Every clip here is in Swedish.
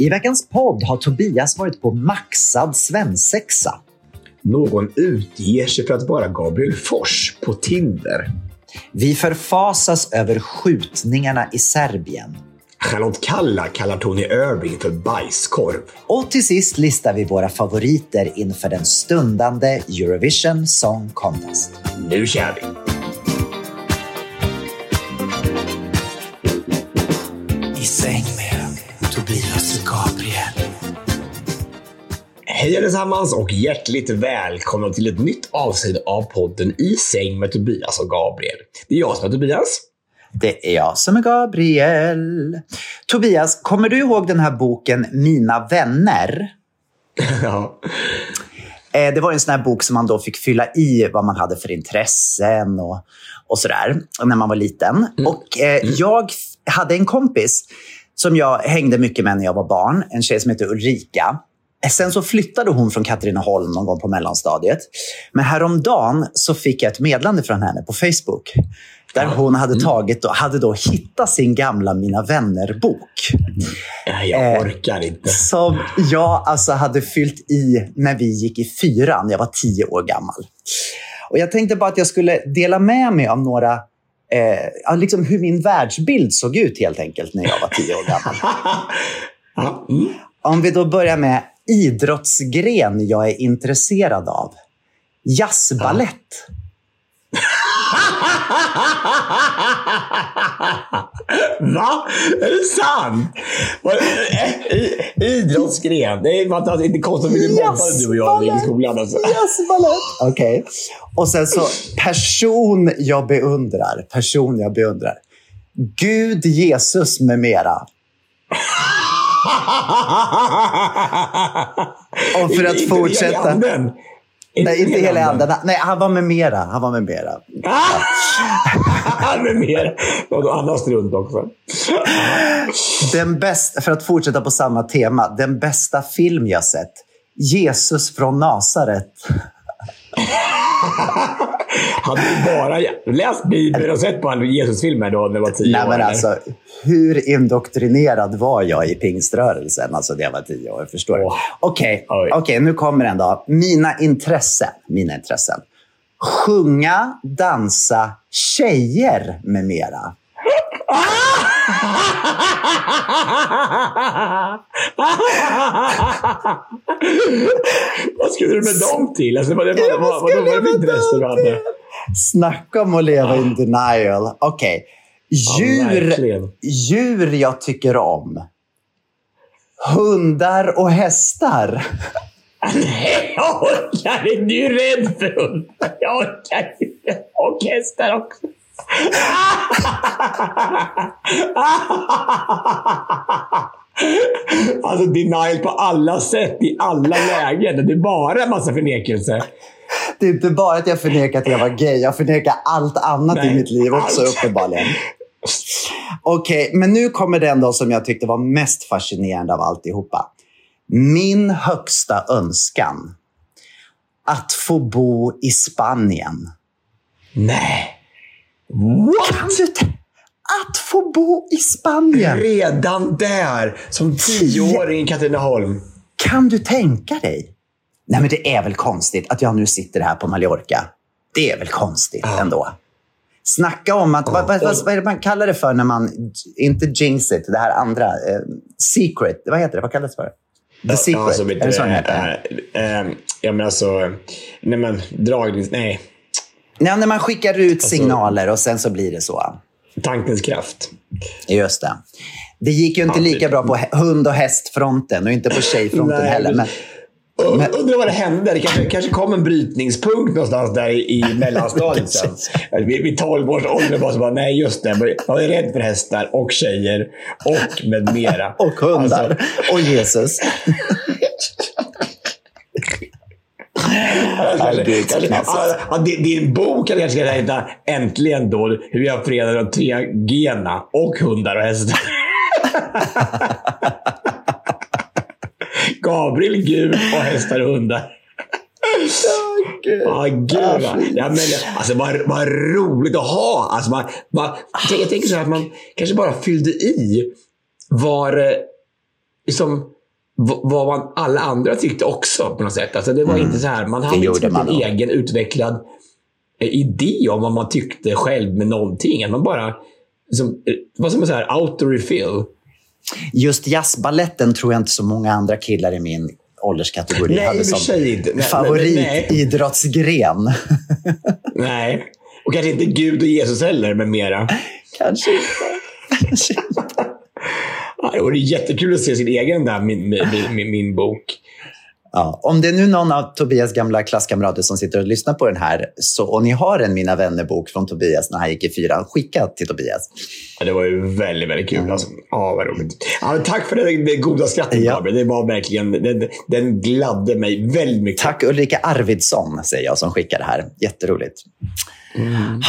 I veckans podd har Tobias varit på maxad svensexa. Någon utger sig för att vara Gabriel Fors på Tinder. Vi förfasas över skjutningarna i Serbien. Charlotte Kalla kallar Tony Irving för bajskorv. Och till sist listar vi våra favoriter inför den stundande Eurovision Song Contest. Nu kör vi! I säng med Hej allesammans och hjärtligt välkomna till ett nytt avsnitt av podden I säng med Tobias och Gabriel. Det är jag som är Tobias. Det är jag som är Gabriel. Tobias, kommer du ihåg den här boken Mina vänner? ja. Eh, Det var en sån här bok som man då fick fylla i vad man hade för intressen och, och sådär när man var liten. Och eh, jag f- hade en kompis som jag hängde mycket med när jag var barn. En tjej som heter Ulrika. Sen så flyttade hon från Katrineholm någon gång på mellanstadiet. Men häromdagen så fick jag ett meddelande från henne på Facebook. Där hon hade tagit och hade då hittat sin gamla Mina vänner-bok. Jag Eh, orkar inte. Som jag alltså hade fyllt i när vi gick i fyran. Jag var tio år gammal. Och Jag tänkte bara att jag skulle dela med mig av några eh, liksom hur min världsbild såg ut helt enkelt när jag var tio år gammal. Mm. Om vi då börjar med idrottsgren jag är intresserad av. Jazzbalett. Va? Är det sant? Eh, i- Idrottsgren. Det är fantastiskt. Inte konstigt att vi mobbade du och jag i skolan. Alltså. Jazzbalett. Okej. Och sen så person jag beundrar. Person jag beundrar. Gud, Jesus med mera. Och för att Inte fortsätta- anden. Nej, inte hela anden. Nej, han var med mera. Han var med mera. Han är mer. Och andas runt också. Den bästa, för att fortsätta på samma tema. Den bästa film jag sett. Jesus från Nasaret. Hade du bara läst Bibeln och sett på Jesusfilmer då när du var tio Nej, år? men alltså, hur indoktrinerad var jag i pingströrelsen alltså, när jag var tio år? Förstår du? Åh. Okej, Oj. okej, nu kommer den då. Mina intressen. Mina intressen. Sjunga, dansa, tjejer med mera. vad skulle du med dem till? Alltså, vad, vad, Ja, vad, vad vad, var det för intresse du hade? Snacka om att leva in denial. Okej. Djur, verkligen. djur jag tycker om. Hundar och hästar. Nej, jag orkar inte. Du är rädd för hundar. Jag orkar inte. Och hästar också. Alltså denial på alla sätt, i alla lägen. Det är bara en massa förnekelse. Det är inte bara att jag förnekar att jag var gay. Jag förnekar allt annat Nej, i mitt liv också uppenbarligen. Okej, men nu kommer den då som jag tyckte var mest fascinerande av alltihopa. Min högsta önskan. Att få bo i Spanien. Nej. Kan What? att få bo i Spanien? Redan där, som tioåring i Katrineholm. Kan du tänka dig? Nej, men det är väl konstigt att jag nu sitter här på Mallorca. Det är väl konstigt Ja. ändå. Snacka om att, vad, vad, vad, är det man kallar det för när man, inte jinx it, det här andra, eh, secret, vad heter det, vad kallas det för? The secret, Ja, så vet är det så den heter? äh, äh, ja, men alltså, nej men dragnings... Nej. Ja, när man skickar ut Alltså- signaler och sen så blir det så. Tankens kraft. Just det. Det gick ju inte lika bra på hund och hästfronten och inte på tjejfronten Nej, heller. men- Men, Undrar vad det hände. Det kanske, kanske kom en brytningspunkt någonstans där i, i mellanstadiet sen. Vid, vid 12 års ålder var bara, nej just det. Jag är rädd för hästar och tjejer och med mera. och hundar. Alltså, och Jesus. Kanske, gud, så kanske, knasigt. ja, ja, din, bok kanske ska heta Äntligen då, hur jag förenar de tre gena och hundar och hästar. Gabriel, Gud och hästar och hundar. Ja, gud. va. Ja, men, alltså, vad, vad roligt att ha. Alltså, man, man, jag, tänker så här att man kanske bara fyllde i var, liksom, vad man, alla andra tyckte också på något sätt. Alltså, det var inte så här, man hade man en egen utvecklad eh, idé om vad man tyckte själv med någonting. Att man bara, liksom, det var som en så här auto-refill. Just jazzballetten tror jag inte så många andra killar i min ålderskategori Nej, hade som inte. Favoritidrottsgren. Nej. Och kanske inte Gud och Jesus heller, med mera. Kanske inte. Kanske inte. Det vore jättekul att se sin egen där, min, min, min, bok. Ja, om det är nu någon av Tobias gamla klasskamrater som sitter och lyssnar på den här så, och ni har en Mina vänner-bok från Tobias när han gick i fyran, skicka till Tobias. Ja, det var ju väldigt, väldigt kul. Alltså. Ja, vad roligt. Ja, tack för det, det goda skrattet, Ja. Gabriel. Det var verkligen, den, den gladde mig väldigt mycket. Tack Ulrika Arvidsson, säger jag, som skickar det här. Jätteroligt.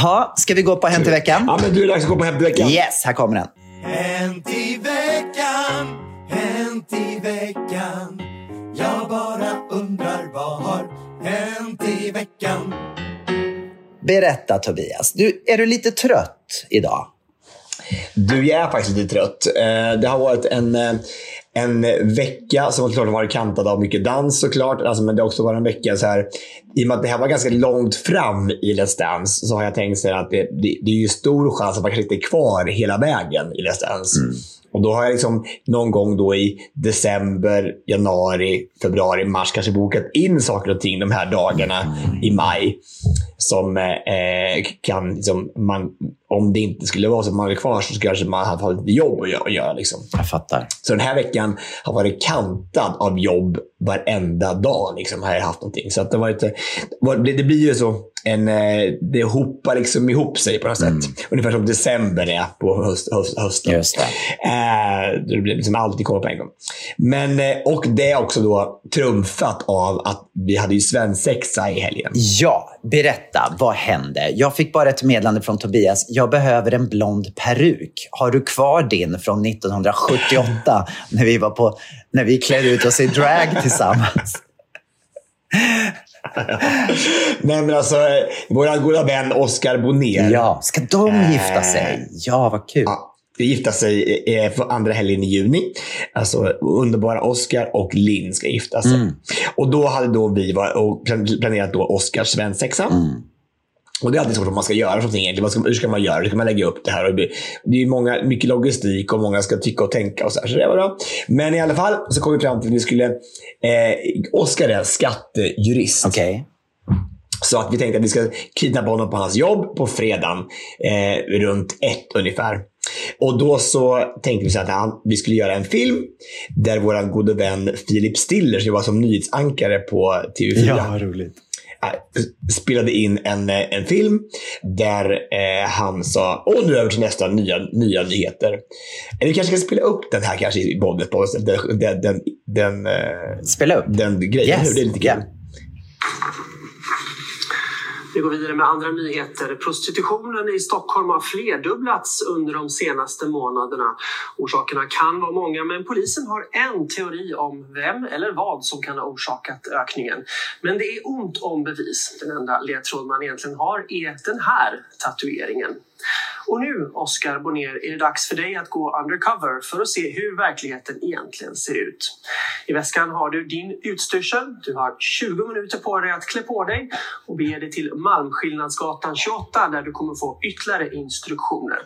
Ha, ska vi gå på Hänt i veckan? Ja, men du är dags att gå på Hämt i veckan. Yes, här kommer den. Hänt i veckan, hänt i veckan. Jag bara undrar vad har hänt i veckan? Berätta Tobias, du, är du lite trött idag? Du, jag är faktiskt lite trött. Eh, Det har varit en, eh, en eh, vecka som såklart varit kantad av mycket dans såklart. Alltså, men det har också varit en vecka så här. I och med att det här var ganska långt fram i Let's Dance så har jag tänkt så här att det, det, det är ju stor chans att man kanske inte är kvar hela vägen i Let's Dance. Mm. Och då har jag liksom någon gång då i december, januari, februari, mars kanske bokat in saker och ting de här dagarna i maj. Som eh, kan, liksom, man, om det inte skulle vara så att man är kvar så kanske man hade haft lite jobb att göra. Att göra liksom. Jag fattar. Så den här veckan har varit kantad av jobb varenda dag. Liksom, har jag haft någonting. Så att det, har varit, det blir ju så. En, eh, det hopar liksom ihop sig på något sätt. Ungefär som december är på höst, höst, hösten. Just det. Eh, det blir liksom alltid komma på en gång. Men, eh, och det är också då trumfat av att vi hade ju svensexa i helgen. Ja, berätta. Vad hände? Jag fick bara ett meddelande från Tobias. Jag behöver en blond peruk. Har du kvar din från 1978 när vi var på när vi klädde ut oss i drag tillsammans? Nej, men alltså, eh, vår goda vän Oscar Bonnier. Ja, ska de gifta sig? Ja, vad kul. Ja, de gifta sig eh, för andra helgen i juni. Alltså underbara Oscar och Linn ska gifta sig. Och då hade då vi var, planerat då Oscars svensexa. Och det är alltid svårt vad man ska göra någonting egentligen. Vad ska, hur ska man göra? Hur ska man lägga upp det här? Och det är många, mycket logistik och många ska tycka och tänka och så här. Så det var bra. Men i alla fall så kom vi fram till att vi skulle... Eh, Oscar är skattejurist. Okej. Så att vi tänkte att vi ska kidnappa honom på hans jobb på fredagen eh, runt ett ungefär. Och då så tänkte vi så att han, vi skulle göra en film där vår gode vän Filip Stiller, som var som nyhetsankare på TV4, roligt. Eh, spelade in en, eh, en film där eh, han sa och nu över till nästa nya, nya nyheter. Eh, Vi kanske ska spela upp den här kanske i på den, den, den, den, eh, Spela upp. den grejen. Yes. Det är lite kul. Ja. Vi går vidare med andra nyheter. Prostitutionen i Stockholm har flerdubblats under de senaste månaderna. Orsakerna kan vara många men polisen har en teori om vem eller vad som kan ha orsakat ökningen. Men det är ont om bevis. Den enda ledtråd man egentligen har är den här tatueringen. Och nu, Oskar Bonnier, är det dags för dig att gå undercover för att se hur verkligheten egentligen ser ut. I väskan har du din utstyrsel. Du har 20 minuter på dig att klä på dig och bege dig till Malmskillnadsgatan 28 där du kommer få ytterligare instruktioner.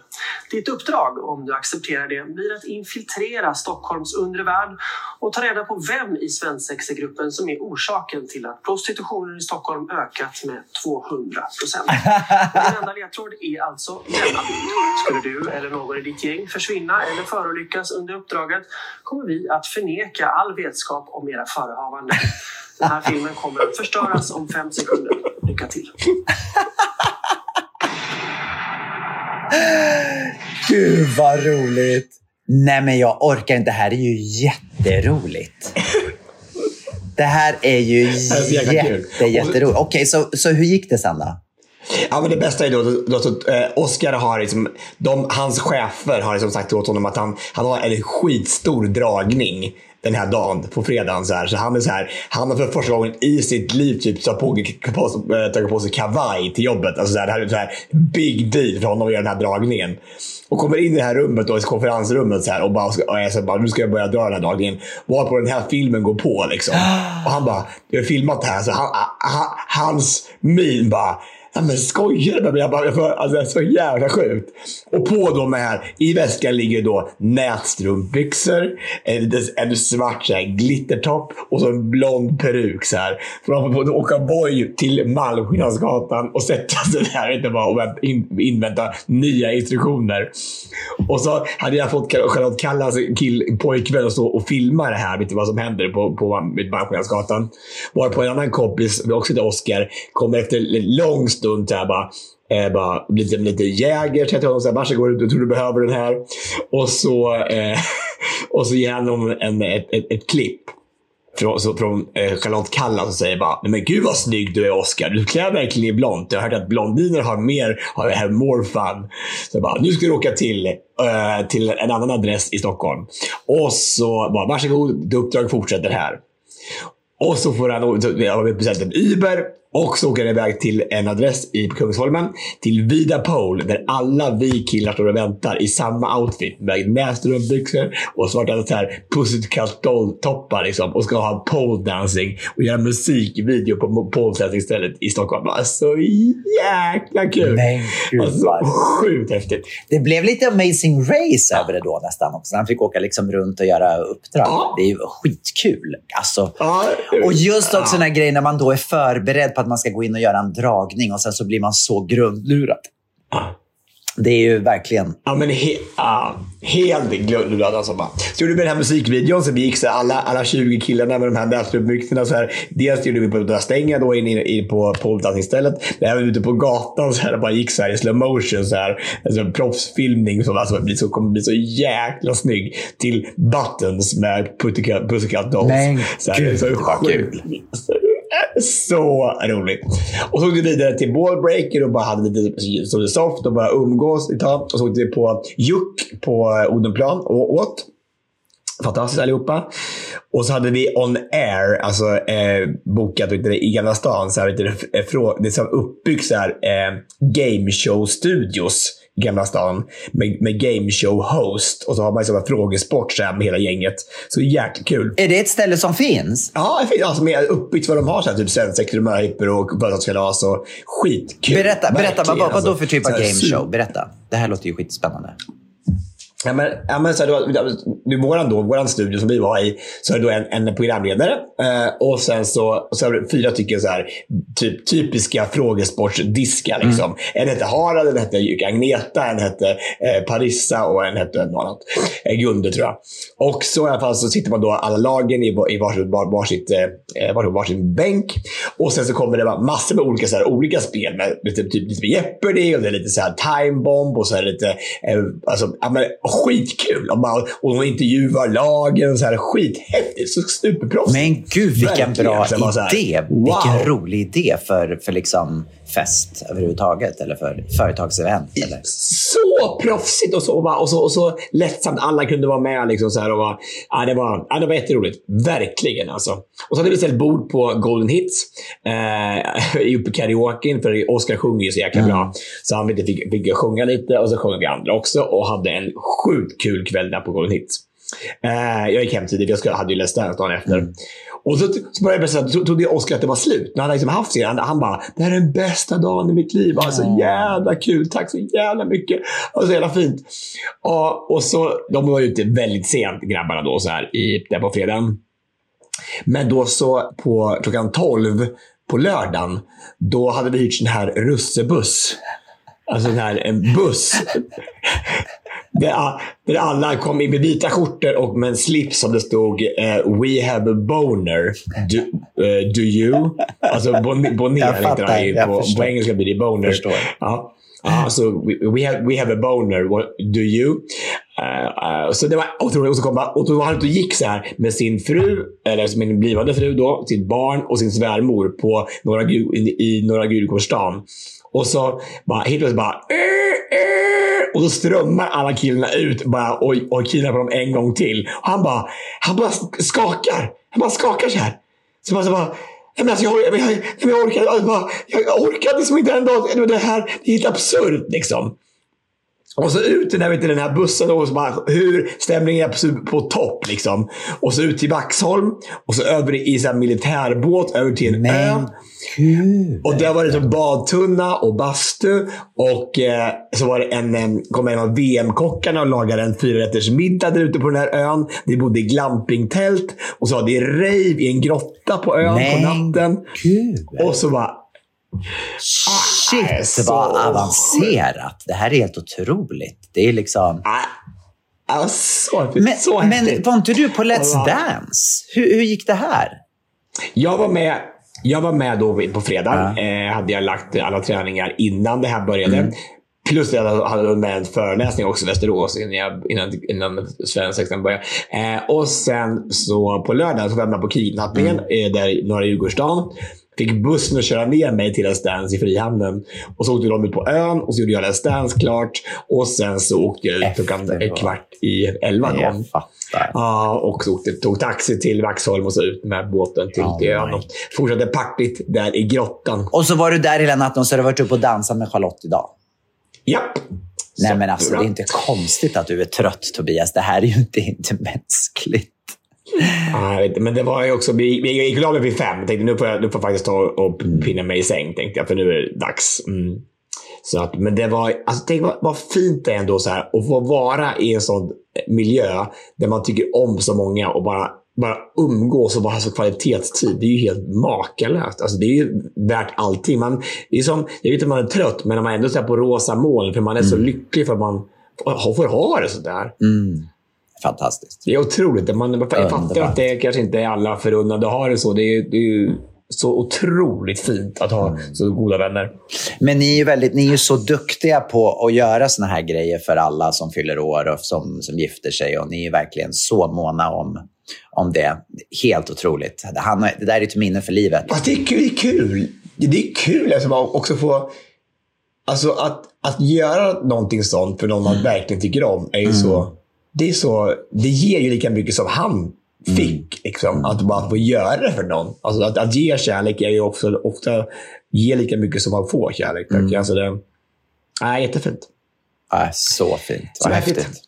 Ditt uppdrag, om du accepterar det, blir att infiltrera Stockholms undre värld och ta reda på vem i svensexegruppen som är orsaken till att prostitutionen i Stockholm ökat med 200 procent. Din enda ledtråd är alltså denna bild. Skulle du eller någon i ditt gäng försvinna eller förolyckas under uppdraget kommer vi att förneka all vetskap om era förehavanden. Den här filmen kommer att förstöras om fem sekunder. Lycka till! Gud vad roligt! Nej men jag orkar inte. Det här är ju jätteroligt. Det här är ju är så jäkla kul. jätte, jätteroligt. Okej, så, så hur gick det sen då? Ja, men det bästa är då, då, då eh, Oscar har liksom, de, hans chefer har liksom sagt åt honom att han, han har en skitstor dragning den här dagen på fredagen. Så, här. så han är så här, han har för första gången i sitt liv typ tagit på, på, på, tagit på sig kavaj till jobbet. Alltså så här, det här är så här big deal för honom att göra den här dragningen. Och kommer in i det här rummet, då, i konferensrummet så här, och, bara, och jag så bara, nu ska jag börja dra den här dragningen. Varpå den här filmen går på. Liksom. Och han bara, jag har filmat det här. Så han, han, hans min bara, Ja, men skojar du med mig? Jag bara, jag bara, alltså, det är så jävla sjukt. Och på de här, i väskan ligger då nätstrumpbyxor, en, en svart så här, glittertopp och så en blond peruk. Så här. Så man får åka boj till Malmskillnadsgatan och sätta sig där inte bara, och vänt- invänta nya instruktioner. Och så hade jag fått Charlotte Kallas kill, pojkvän att stå och filma det här, vet du vad som händer på, på Malmskillnadsgatan. Varpå en annan kompis, också till Oscar, kommer efter en lång stund så här bara Eh, bara lite, lite Jäger till honom. Så här, Varsågod, jag tror du behöver den här. Och så, eh, och så ger han honom en, ett, ett, ett klipp från, så, från eh, Charlotte Kalla som säger bara men gud vad snygg du är Oscar. Du klär verkligen i blont. Jag har hört att blondiner har mer, har, har more fun.” Så jag bara “Nu ska du åka till, eh, till en annan adress i Stockholm.” Och så bara “Varsågod, ditt uppdrag fortsätter här.” Och så får han jag har beställt en Uber och så åker han iväg till en adress i Kungsholmen. Till Vida Pole där alla vi killar står och väntar i samma outfit. Med nässtrumpbyxor och svarta så här Pussycat Doll-toppar liksom. Och ska ha pole dancing och göra musikvideo på pole dancing-stället i Stockholm. Alltså jäkla kul! Men gud, alltså, sjukt häftigt. Det blev lite Amazing Race över det då nästan också. Han fick åka liksom runt och göra uppdrag. Ja. Det är ju skitkul. Alltså, Ja, och just också den här grejen när man då är förberedd på att man ska gå in och göra en dragning och sen så blir man så grundlurad. Det är ju verkligen... Ja, men he, ja, helt glömd alltså. Bara. Så gjorde vi den här musikvideon som vi gick så alla, alla 20 killarna med de här. Så här. Dels gjorde vi på Dra Stänga då in, in på poledancingstället. Men även ute på gatan så här, bara gick så här i slow motion. Så här. Alltså, proffsfilmning som alltså, blir så, kommer bli så jäkla snygg. Till Buttons med Pussycat, Dolls. Men så här, gud, så vad sjukt. Så så roligt. Och så åkte vi vidare till Ballbreaker och bara hade lite som det soft och bara umgås ett tag. Och så åkte vi på Juck på eh, Odenplan och åt. Fantastiskt allihopa. Och så hade vi On Air, alltså eh, bokat vet du, i Gamla stan. Så här, vet du, det är som uppbyggt så här, eh, game show studios Gamla stan med, med game show host. Och så har man liksom en frågesport så här, med hela gänget. Så jäkla kul. Är det ett ställe som finns? Ja, det finns alltså med uppbyggt vad de har. Så här, typ svensexa, möhippor och födelsedagskalas. och Skitkul. Berätta, berätta vad, vad, vad då alltså. för typ av game show? Berätta. Det här låter ju skitspännande. Ja, men, ja, men så här, var våran, då, våran studio som vi var i, så är det då en, en programledare eh, och sen så, och så vi fyra stycken så här, typ, typiska frågesportsdiskar. Liksom. En hette Harald, en hette Agneta, en hette eh, Parissa och en hette något annat. Eh, Gunde tror jag. Och så i alla fall så sitter man då alla lagen i, i varsitt, var, varsitt, eh, var, varsin bänk. Och sen så kommer det massor med olika, så här, olika spel. Med, lite, typ lite med Jeopardy och det är lite så här time bomb och så är det lite eh, alltså, ja, men, skitkul. Och, bara, och de intervjuar lagen. Så här, skithäftigt. Så superproffsigt. Men gud, vilken Verkligen. bra här, idé. wow. Vilken rolig idé för, för liksom fest överhuvudtaget. Eller för företagsevent. Eller? så proffsigt och så, och, så, och så lättsamt. Alla kunde vara med. Liksom, så här, och var, ja, det, var, ja, det var jätteroligt. Verkligen. Alltså. Och så hade vi ställt bord på Golden Hits eh, uppe i karaoken. För Oscar sjunger ju så jäkla bra. Så han fick, fick sjunga lite och så sjöng vi andra också. Och hade en sjukt kul kväll där på Golden Hits. Eh, jag gick hem tidigt. Jag skulle- hade ju Let's Dance dagen efter. Och så, så började jag berätta, så trodde Oscar att det var slut. När han hade liksom haft sin, han, han bara, det här är den bästa dagen i mitt liv. Alltså, så jävla kul. Tack så jävla mycket. Och så jävla fint. Och, och så, de var ute väldigt sent, grabbarna då, så här, i, där på fredagen. Men då så på klockan 12 på lördagen, då hade vi hyrt en här russebuss. Alltså en här en buss. Där, alla kom in med vita skjortor och med en slips som det stod eh, “We have a boner. Do, eh, do you?” Alltså bon, boner Jag heter fattar, jag På, på engelska blir det boner. Förstår. Ja. Ja, så we, we, have, we have a boner. What, do you? Eh, eh, så det var otroligt. Och så kom och då han och gick så här med sin fru, eller sin blivande fru då, sitt barn och sin svärmor på Gu- i, i Norra Djurgårdsstaden. Och så bara, helt plötsligt bara... Och då strömmar alla killarna ut bara, och, och kidnappar dem en gång till. Och han bara, han bara skakar. Han bara skakar så här. Så man så bara... Men alltså, jag, jag, jag, jag, orkade jag, jag, orkade liksom inte en dag. Det här det är helt absurt liksom. Och så ut i den här, vet du, den här bussen och så bara, hur stämningen är på, på topp. Liksom. Och så ut till Vaxholm och så över i så militärbåt över till en ö. Men gud. Och där var det badtunna och bastu. Och eh, så var det en, en, kom en av VM-kockarna och lagade en fyrarätters middag där ute på den här ön. Det bodde i glampingtält. Och så var det rave i en grotta på ön på Men natten. gud. Och så bara... Shit, så vad avancerat. Det här är helt otroligt. Det är liksom... Ah, ah, så, Men, så men var inte du på Let's Ja. Dance? Hur, hur gick det här? Jag var med, jag var med då på fredag. Eh, hade jag lagt alla träningar innan det här började. Mm. Plus att jag hade med en föreläsning också i Västerås innan, jag, innan, innan svensexan började. Eh, och sen så på lördag så var jag med på kidnappningen Mm. eh, där i norra Djurgårdsstaden. Fick bussen att köra ner mig till Let's Dance i Frihamnen. Och så åkte de ut på ön och så gjorde jag Let's Dance klart. Och sen så åkte jag ut klockan kvart i elva. fattar. Ja, och så åkte, tog taxi till Vaxholm och så ut med båten till, Oh till ön. Och fortsatte partyt där i grottan. Och så var du där hela natten och så har du varit uppe och dansat med Charlotte idag. Japp! Nej, men alltså, det är inte konstigt att du är trött, Tobias. Det här är ju inte, inte mänskligt. Jag men det var ju också... Vi, vi gick och la mig vid fem. Jag tänkte nu får jag, nu får jag faktiskt ta och pinna mig i säng, tänkte jag. För nu är det dags. Mm. Så att, men det var, alltså, tänk vad, vad fint det är ändå så här, att få vara i en sån miljö där man tycker om så många och bara, bara umgås och bara ha så kvalitetstid. Det är ju helt makalöst. Alltså, det är ju värt allting. Man, det är som, jag vet att man är trött, men man ändå är på rosa moln, för man är så lycklig för att man får ha det sådär. Mm. Fantastiskt. Det är otroligt. Man, jag fattar Underbart. att det kanske inte är alla förunnade att ha det så. Det är, det är ju så otroligt fint att ha så goda vänner. Men ni är ju, väldigt, ni är så duktiga på att göra såna här grejer för alla som fyller år och som, som gifter sig. Och ni är verkligen så måna om, om det. Helt otroligt. Det, han, det där är ett minne för livet. Fast det är kul. Det är kul, det är kul alltså, också få... Alltså att, att göra någonting sånt för någon man verkligen tycker om är ju så... Det, är så, det ger ju lika mycket som han fick. Liksom, Att bara få göra det för någon. Alltså att, att ge kärlek är ju också ofta ge lika mycket som man får kärlek. Mm. Alltså det, nej, jättefint. Ja, så fint. Så Vad häftigt. häftigt.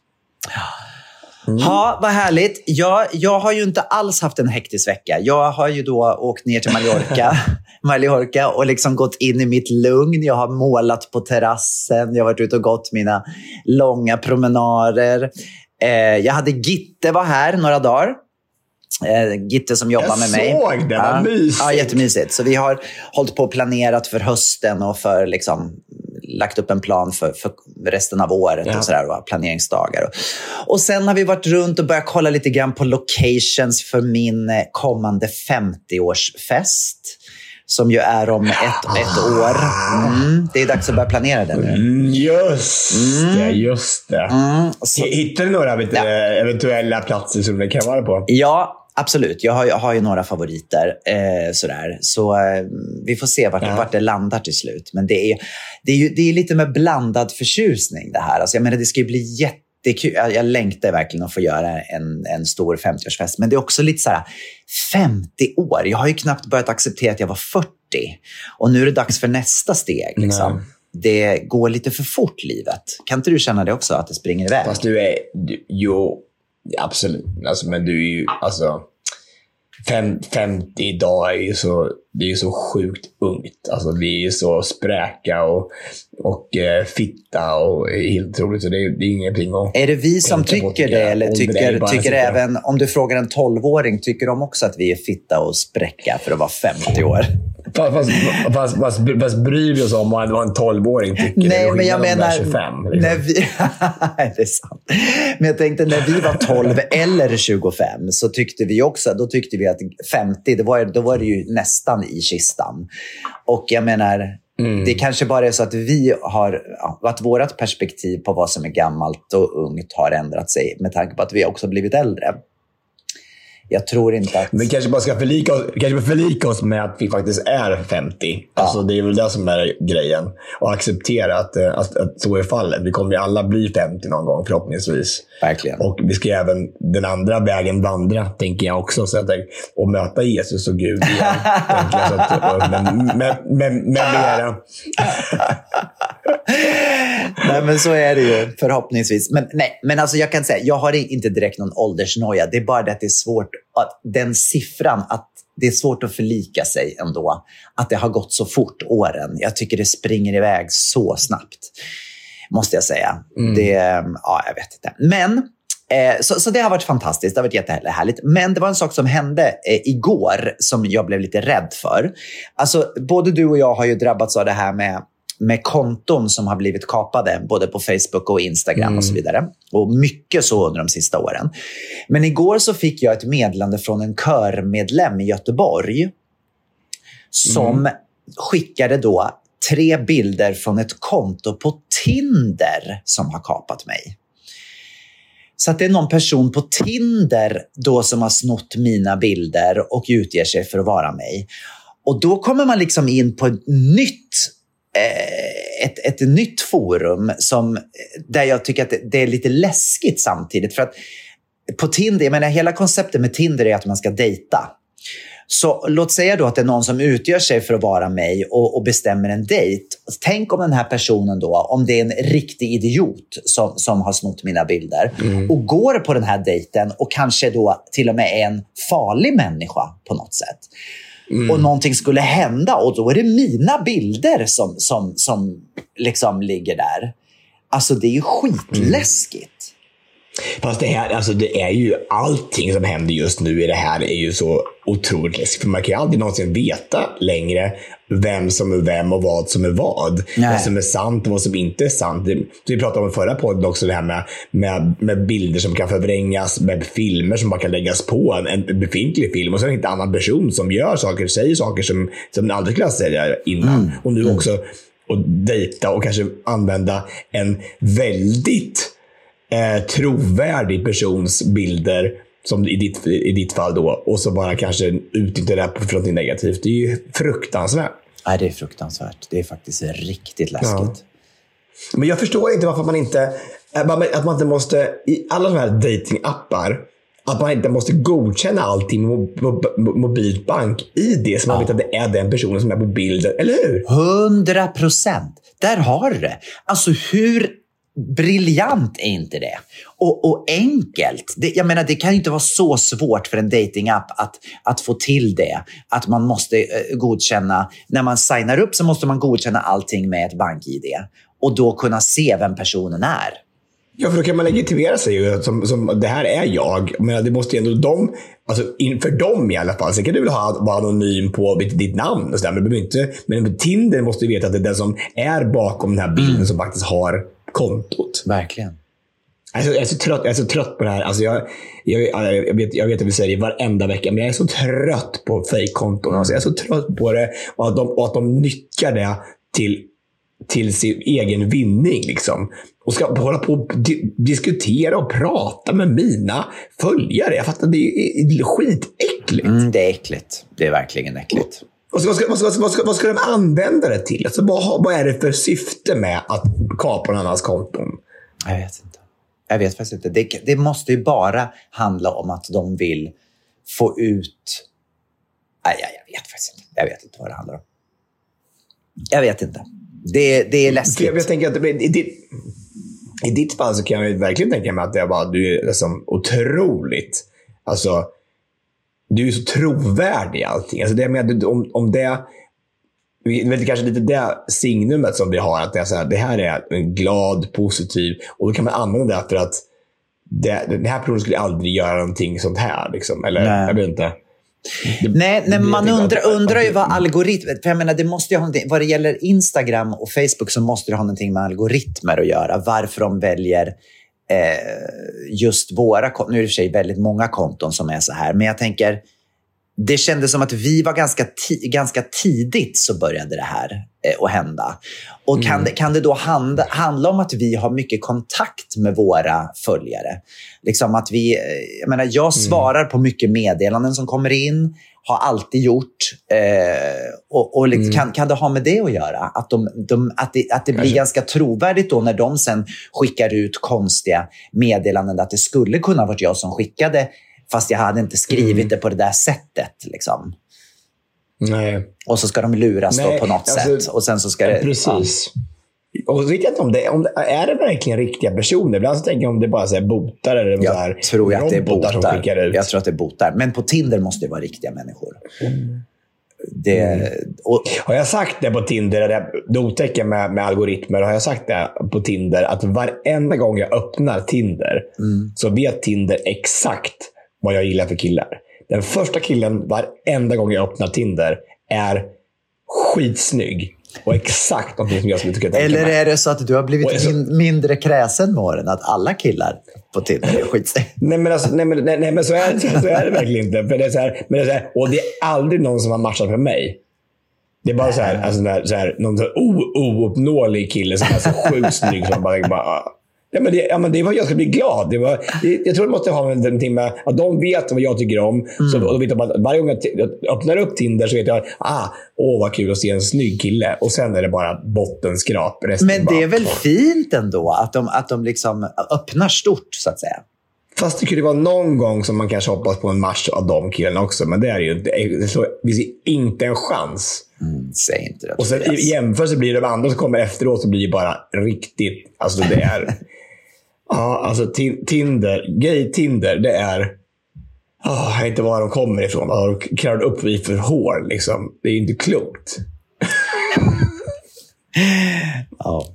Ja, vad härligt. Jag, jag har ju inte alls haft en hektisk vecka. Jag har ju då åkt ner till Mallorca, Mallorca och liksom gått in i mitt lugn. Jag har målat på terrassen. Jag har varit ute och gått mina långa promenader. Eh, jag hade Gitte var här några dagar. Eh, Gitte som jobbar Jag med mig. såg det, vad ja. mysigt. Ja, jättemysigt. Så vi har hållit på och planerat för hösten och för liksom, lagt upp en plan för, för resten av året Ja. och sådär, och planeringsdagar. Och, och sen har vi varit runt och börjat kolla lite grann på locations för min eh, kommande 50-årsfest som ju är om ett, ett år. Mm, det är dags att börja planera det nu. Mm, just det. Just det. Mm, så, Hittar du några vet, Ja. eventuella platser som det kan vara på? ja, absolut. Jag har, jag har ju några favoriter. Eh, sådär. Så eh, vi får se vart, Ja. vart det landar till slut. Men det är, det, är ju, det är lite med blandad förtjusning det här. Alltså, jag menar, det ska ju bli jättekul. Jag, jag längtar verkligen att få göra en, en stor 50-årsfest. Men det är också lite så här, 50 år. Jag har ju knappt börjat acceptera att jag var 40. Och nu är det dags för nästa steg. Liksom. Det går lite för fort, livet. Kan inte du känna det också, att det springer iväg? Fast du är... Du, jo, absolut. Alltså, men du är ju... Alltså, fem, 50 idag är ju så, det är så sjukt ungt. Alltså, vi är så spräka och, och eh, fitta och helt otroligt. Så det, är- det är ingenting att... Är det vi som tycker det? Eller tycker, tycker även, om du frågar en 12-åring, tycker de också att vi är fitta och spräcka för att vara 50 år? Fast, fast, fast, fast, bryr vi oss om vad en 12-åring tycker? Nej, men jag menar... du är 25. Liksom. När vi, det är sant. Men jag tänkte när vi var 12 eller 25 så tyckte vi också, då tyckte vi att 50, det var, då var det ju nästan i kistan. Och jag menar, Mm. det kanske bara är så att vi har, att vårt perspektiv på vad som är gammalt och ungt har ändrat sig med tanke på att vi också blivit äldre. Jag tror inte att... Men vi kanske bara ska förlika oss, kanske förlika oss med att vi faktiskt är 50. Alltså, det är väl det som är grejen. Och acceptera att, eh, att, att så är fallet. Vi kommer ju alla bli 50 någon gång förhoppningsvis. Verkligen. Och vi ska även den andra vägen vandra, tänker jag också. Så tänker, och möta Jesus och Gud igen. så att, men, men, men, men mera. nej, men så är det ju förhoppningsvis. Men, nej, men alltså jag kan säga, jag har inte direkt någon åldersnoja. Det är bara det att det är svårt, att den siffran, att det är svårt att förlika sig ändå. Att det har gått så fort, åren. Jag tycker det springer iväg så snabbt, måste jag säga. Det, ja, jag vet inte. Men Eh, så, så det har varit fantastiskt. Det har varit jättehärligt. Men det var en sak som hände eh, igår som jag blev lite rädd för. Alltså, både du och jag har ju drabbats av det här med, med konton som har blivit kapade, både på Facebook och Instagram och så vidare. Och mycket så under de sista åren. Men igår så fick jag ett meddelande från en körmedlem i Göteborg som skickade då tre bilder från ett konto på Tinder som har kapat mig. Så att det är någon person på Tinder då som har snott mina bilder och utger sig för att vara mig. Och då kommer man liksom in på ett nytt, ett, ett nytt forum som, där jag tycker att det, det är lite läskigt samtidigt. För att på Tinder, jag menar hela konceptet med Tinder är att man ska dejta. Så låt säga då att det är någon som utgör sig för att vara mig och, och bestämmer en dejt. Tänk om den här personen då, om det är en riktig idiot som, som har snott mina bilder och går på den här dejten och kanske då till och med är en farlig människa på något sätt. Och någonting skulle hända och då är det mina bilder som, som, som liksom ligger där. Alltså det är ju skitläskigt. Fast det här, alltså det är ju allting som händer just nu i det här är ju så otroligt läskigt. För man kan ju aldrig någonsin veta längre vem som är vem och vad som är vad. Nej. Vad som är sant och vad som inte är sant. Vi pratade om i förra podden också det här med, med, med bilder som kan förvrängas, med filmer som bara kan läggas på en, en befintlig film och sen en annan person som gör saker, säger saker som, som den aldrig skulle säga innan. Och nu också att dejta och kanske använda en väldigt eh, trovärdig persons bilder, som i ditt, i ditt fall då, och så bara kanske utnyttja det här för något negativt. Det är ju fruktansvärt. Nej, det är fruktansvärt. Det är faktiskt riktigt läskigt. Men jag förstår inte varför man inte, att man inte måste, i alla de här datingappar att man inte måste godkänna allting med mo- mo- mobilt bank-id så man vet att det är den personen som är på bilden. Eller hur? Hundra procent. Där har du det. Alltså hur briljant är inte det? Och, och enkelt. Det, jag menar, det kan ju inte vara så svårt för en datingapp att, att få till det. Att man måste eh, godkänna, när man signar upp så måste man godkänna allting med ett bank-id. Och då kunna se vem personen är. Ja, för då kan man legitimera sig. Som, som, det här är jag. Men det måste ju ändå de, alltså inför dem i alla fall. Sen kan du väl ha, vara anonym på ditt, namn och sådär. Men, inte, men Tinder måste ju veta att det är den som är bakom den här bilden som faktiskt har kontot. Verkligen. Alltså, jag, är så trött, jag är så trött på det här. Alltså, jag, jag, jag, vet, jag vet att vi säger det varenda vecka, men jag är så trött på fejkkonton. Alltså, jag är så trött på det och att de, och att de nyttjar det till, till sin egen vinning. Liksom. Och ska hålla på och di diskutera och prata med mina följare. Jag fattar, det är skitäckligt. Mm, det är äckligt. Det är verkligen äckligt. Vad ska, vad, ska, vad, ska, vad, ska, vad ska de använda det till? Alltså, vad, vad är det för syfte med att kapa någon annans konton? Jag vet inte. Jag vet faktiskt inte. Det, det måste ju bara handla om att de vill få ut... Nej, jag, jag vet faktiskt inte. Jag vet inte vad det handlar om. Jag vet inte. Det, det är läskigt. Jag, jag tänker att i, ditt, I ditt fall så kan jag verkligen tänka mig att det är bara, du är liksom otroligt... Alltså, du är så trovärdig i allting. Alltså det med, om, om det... Det är kanske lite det signumet som vi har. Att det, är så här, det här är en glad, positiv och då kan man använda det för att det, den här personen skulle aldrig göra någonting sånt här. Liksom. Eller Nej. jag vet inte. Det, Nej, nej man undrar, att- undrar ju vad algoritmer... För jag menar, det måste ju ha vad det gäller Instagram och Facebook så måste det ha någonting med algoritmer att göra. Varför de väljer just våra konton. Nu är det i och för sig väldigt många konton som är så här, men jag tänker det kändes som att vi var ganska, ganska tidigt så började det här eh, att hända. Och kan, det, kan det då handla, handla om att vi har mycket kontakt med våra följare? Liksom att vi, eh, jag, menar, jag svarar på mycket meddelanden som kommer in, har alltid gjort. Eh, och och liksom, kan, kan det ha med det att göra? Att, de, de, att, det, att det blir Kanske. ganska trovärdigt då när de sen skickar ut konstiga meddelanden att det skulle kunna varit jag som skickade fast jag hade inte skrivit det på det där sättet. Liksom. Nej. Och så ska de luras Nej, på något alltså, sätt. Och sen så ska det... Precis. Och vet jag inte om det, om det är det verkligen riktiga personer. Ibland så tänker jag om det bara är botar eller Ja, så här jag tror jag att det är botar. Jag tror att det är botar. Men på Tinder måste det vara riktiga människor. Det, Mm. och, Har jag sagt det på Tinder, det det otäcka med, med algoritmer, har jag sagt det på Tinder att varenda gång jag öppnar Tinder Mm. så vet Tinder exakt vad jag gillar för killar. Den första killen varenda gång jag öppnar Tinder är skitsnygg och exakt någonting som jag skulle tycka tänka eller är det så att du har blivit så- min, mindre kräsen med åren? Att alla killar på Tinder är skitsnygga? Nej men, alltså, nej, men, nej, nej, men så, är, det- så är det verkligen inte. För det är så här, men det är så här, och det är aldrig någon som har matchat med mig. Det är bara så här, alltså, så här, någon så här ouppnåelig kille som är så sjukt snygg. Som bara, bara. Ja, men det, ja, men det var jag ska bli glad. Det var, det, jag tror det måste ha någonting med att de vet vad jag tycker om. Så, och då vet de att varje gång jag t- jag öppnar upp Tinder så vet jag ah, åh vad kul att se en snygg kille. Och sen är det bara bottenskrap. Resten Men bara, det är väl fint ändå att de, att de liksom öppnar stort, så att säga. Fast det kunde vara någon gång som man kanske hoppas på en match av de killarna också. Men det är ju. Det så- det finns inte en chans. Mm, säg inte det. Och sen i jämförelse blir de andra som kommer efteråt så blir det bara riktigt... Alltså det är... ja, alltså Ti- Tinder. Gay-Tinder, det är... Oh, jag vet inte var de kommer ifrån. Vad har de krävt upp i för hår liksom? Det är inte klokt. Ja.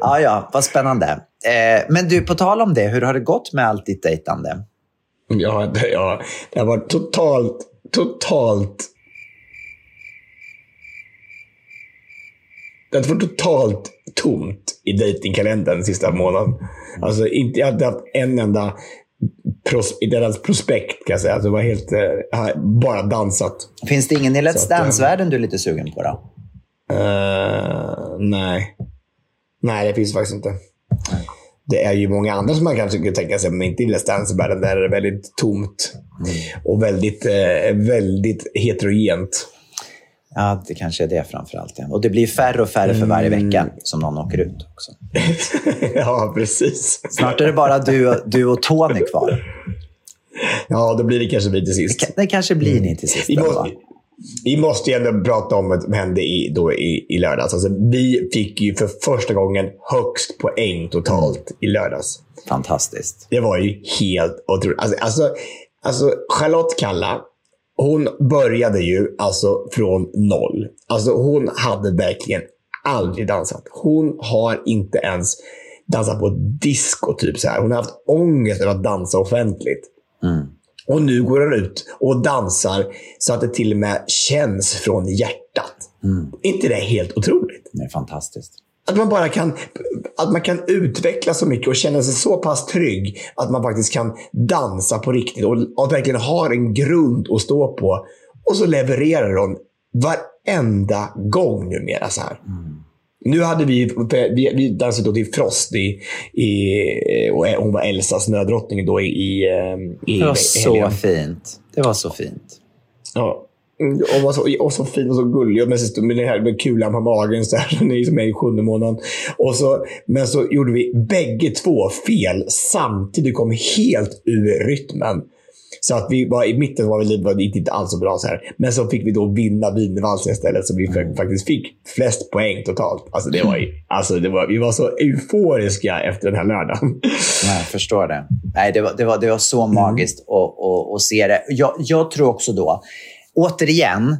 ja, ja, vad spännande. Eh, men du, på tal om det, hur har det gått med allt ditt dejtande? Ja, det, ja, det har varit totalt, totalt... Det har varit totalt tomt i dejtingkalendern den sista månaden. Alltså, inte, jag inte haft en enda pros, ens prospekt kan jag säga. Alltså, det var helt... eh, bara dansat. Finns det ingen i Let's eh, Dance-världen du är lite sugen på då? Eh, nej. Nej, det finns faktiskt inte. Det är ju många andra som man kanske skulle tänka sig, men inte i Let's Dance-världen. Där är det väldigt tomt. Och väldigt, eh, väldigt heterogent. Ja, det kanske är det framför allt. Och det blir färre och färre för varje Mm. vecka som någon åker ut också. ja, precis. Snart är det bara du, du och Tony kvar. Ja, då blir det kanske bli till sist. Det kanske blir ni till sist. Vi måste, vi måste ju ändå prata om vad som hände i, då i, i lördags. Alltså, vi fick ju för första gången högst poäng totalt i lördags. Fantastiskt. Det var ju helt otroligt. Alltså, alltså, alltså Charlotte Kalla, hon började ju alltså från noll. Alltså hon hade verkligen aldrig dansat. Hon har inte ens dansat på disco. Typ så här. Hon har haft ångest över att dansa offentligt. Och nu går hon ut och dansar så att det till och med känns från hjärtat. inte det helt otroligt? Det är fantastiskt. Att man bara kan, att man kan utveckla så mycket och känna sig så pass trygg att man faktiskt kan dansa på riktigt och, och verkligen har en grund att stå på. Och så levererar de varenda gång numera så här. Nu hade vi, vi, vi dansade då till Frost i, i, och hon var Elsas nödrottning då i, i, i Det var så helgen. fint. Det var så fint. Ja. Mm, Och var så, och så fin och så gullig. Och med, med, den här, med kulan på magen. Så här, ni som är i sjunde månaden. Och så, men så gjorde vi bägge två fel samtidigt. kom helt ur rytmen. Så att vi var i mitten var vi var inte alls så bra. Så här. Men så fick vi då vinna wienervalsen istället. Så vi Mm. faktiskt fick flest poäng totalt. Alltså det var, ju- alltså det var, vi var så euforiska efter den här lördagen. Jag förstår det. Nej, det, var, det, var, det var så magiskt att, att, att se det. Jag, jag tror också då, återigen,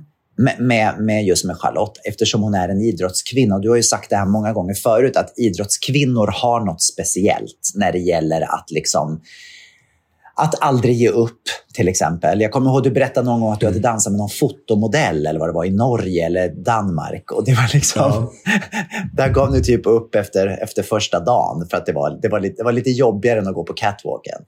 med, med, just med Charlotte, eftersom hon är en idrottskvinna. Och du har ju sagt det här många gånger förut, att idrottskvinnor har något speciellt när det gäller att liksom att aldrig ge upp, till exempel. Jag kommer ihåg du berättade någon gång att du hade dansat med någon fotomodell eller vad det var, i Norge eller Danmark. Och det var liksom... där gav ni typ upp efter, efter första dagen för att det var, det, var lite, det var lite jobbigare än att gå på catwalken.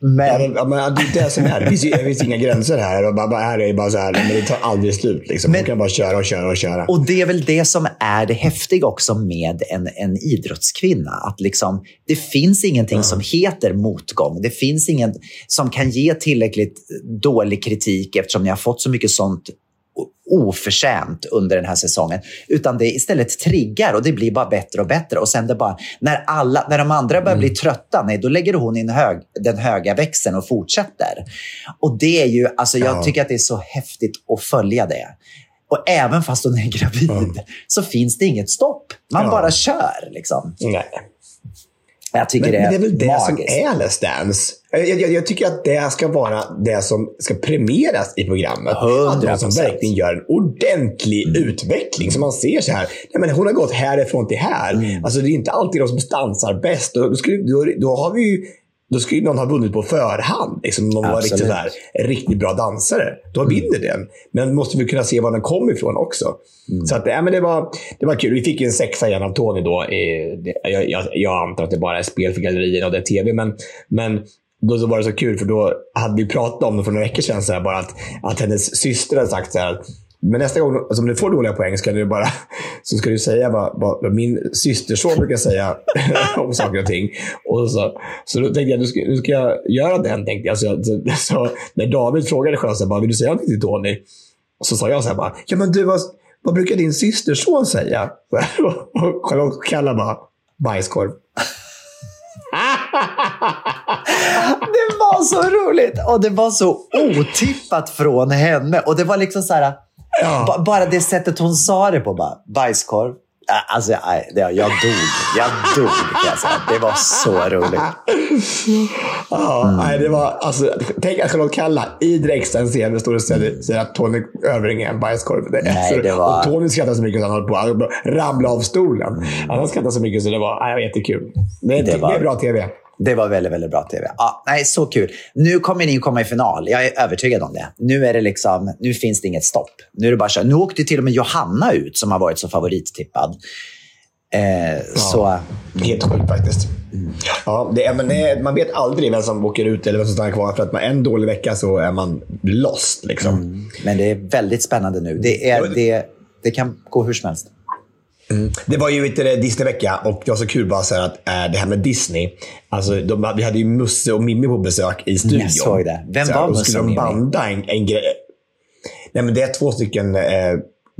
Men, ja, men det är det som är. Det finns, ju, det finns inga gränser här. Och bara, här är bara så här, men det tar aldrig slut. Liksom. Men- Man kan bara köra och köra och köra. och det är väl det som är det häftiga också med en, en idrottskvinna. Att liksom, det finns ingenting som heter motgång. Det finns ingen som kan ge tillräckligt dålig kritik eftersom ni har fått så mycket sånt oförtjänt under den här säsongen. Utan det istället triggar och det blir bara bättre och bättre. Och sen det bara, när, alla, när de andra börjar bli trötta, nej, då lägger hon in hög, den höga växeln och fortsätter. Och det är ju, alltså jag Ja. tycker att det är så häftigt att följa det. Och även fast hon är gravid så finns det inget stopp. Man Ja. bara kör. Liksom. Nej. Jag tycker Men, det är, men det är väl det som magiskt. är Let's Dance. Jag, jag, jag tycker att det ska vara det som ska premieras i programmet. Att någon som 100%. verkligen gör en ordentlig Mm. utveckling. Så man ser så här, nej, men hon har gått härifrån till här. Mm. Alltså, det är inte alltid de som dansar bäst. Då, då, skulle, då, då har vi ju då skulle någon ha vunnit på förhand. Liksom, någon var riktigt, Absolut. så här, en riktigt bra dansare. Då vinner den. Men måste vi kunna se var den kom ifrån också. Så att, ja, men det, var, det var kul. Vi fick en sexa igen av Tony då. Jag, jag, jag antar att det bara är spel för gallerierna och det är tv. Men, men då så var det så kul, för då hade vi pratat om det för några veckor sedan. Så här, bara att, att hennes syster hade sagt så här. Men nästa gång alltså, om du får dåliga poäng ska du bara så ska du säga vad, vad, vad min systerson brukar säga om saker och ting. Och så, så då tänkte jag, nu ska, nu ska jag göra den. Tänkte jag. Så, så, så när David frågade själv, bara, vill du säga någonting till Tony? Så sa jag så här bara, ja men du, vad, vad brukar din systerson säga? Och och Charlotte kallar bara bajskorv. Det var så roligt och det var så otippat från henne. Och det var liksom så här, Ja. ba- bara det sättet hon sa det på, bara, bajskorv. Alltså, det, jag dog. Jag dog, jag säga. Det var så roligt. Ja, nej, det var, alltså, tänk att Charlotte Kalla i direktsänd TV står och säger, säger att Tony Övring är en bajskorv. Det, Nej, det var- Och Tony skrattar så mycket så han höll på att ramla av stolen. Han skrattade så mycket så det var, nej, det var jättekul. Det, det, var- det är bra TV. Det var väldigt, väldigt bra tv. Ja, nej, så kul. Nu kommer ni komma i final. Jag är övertygad om det. Nu, är det liksom, nu finns det inget stopp. Nu är det bara så. Nu åkte till och med Johanna ut, som har varit så favorittippad. Eh, Så Helt sjukt faktiskt. Mm. Ja, det, är- men det, man vet aldrig vem som åker ut eller vem som stannar kvar. För att man en dålig vecka så är man lost. Liksom. Mm. Men det är väldigt spännande nu. Det, är, det, det kan gå hur som helst. Det var ju inte Disney-vecka och det var så kul bara så att äh, det här med Disney. Alltså, de, vi hade ju Musse och Mimmi på besök i studion. Jag såg det. Vem Så var Musse skulle och Mimmi? banda en, en grej. Nej, men det är två stycken, eh,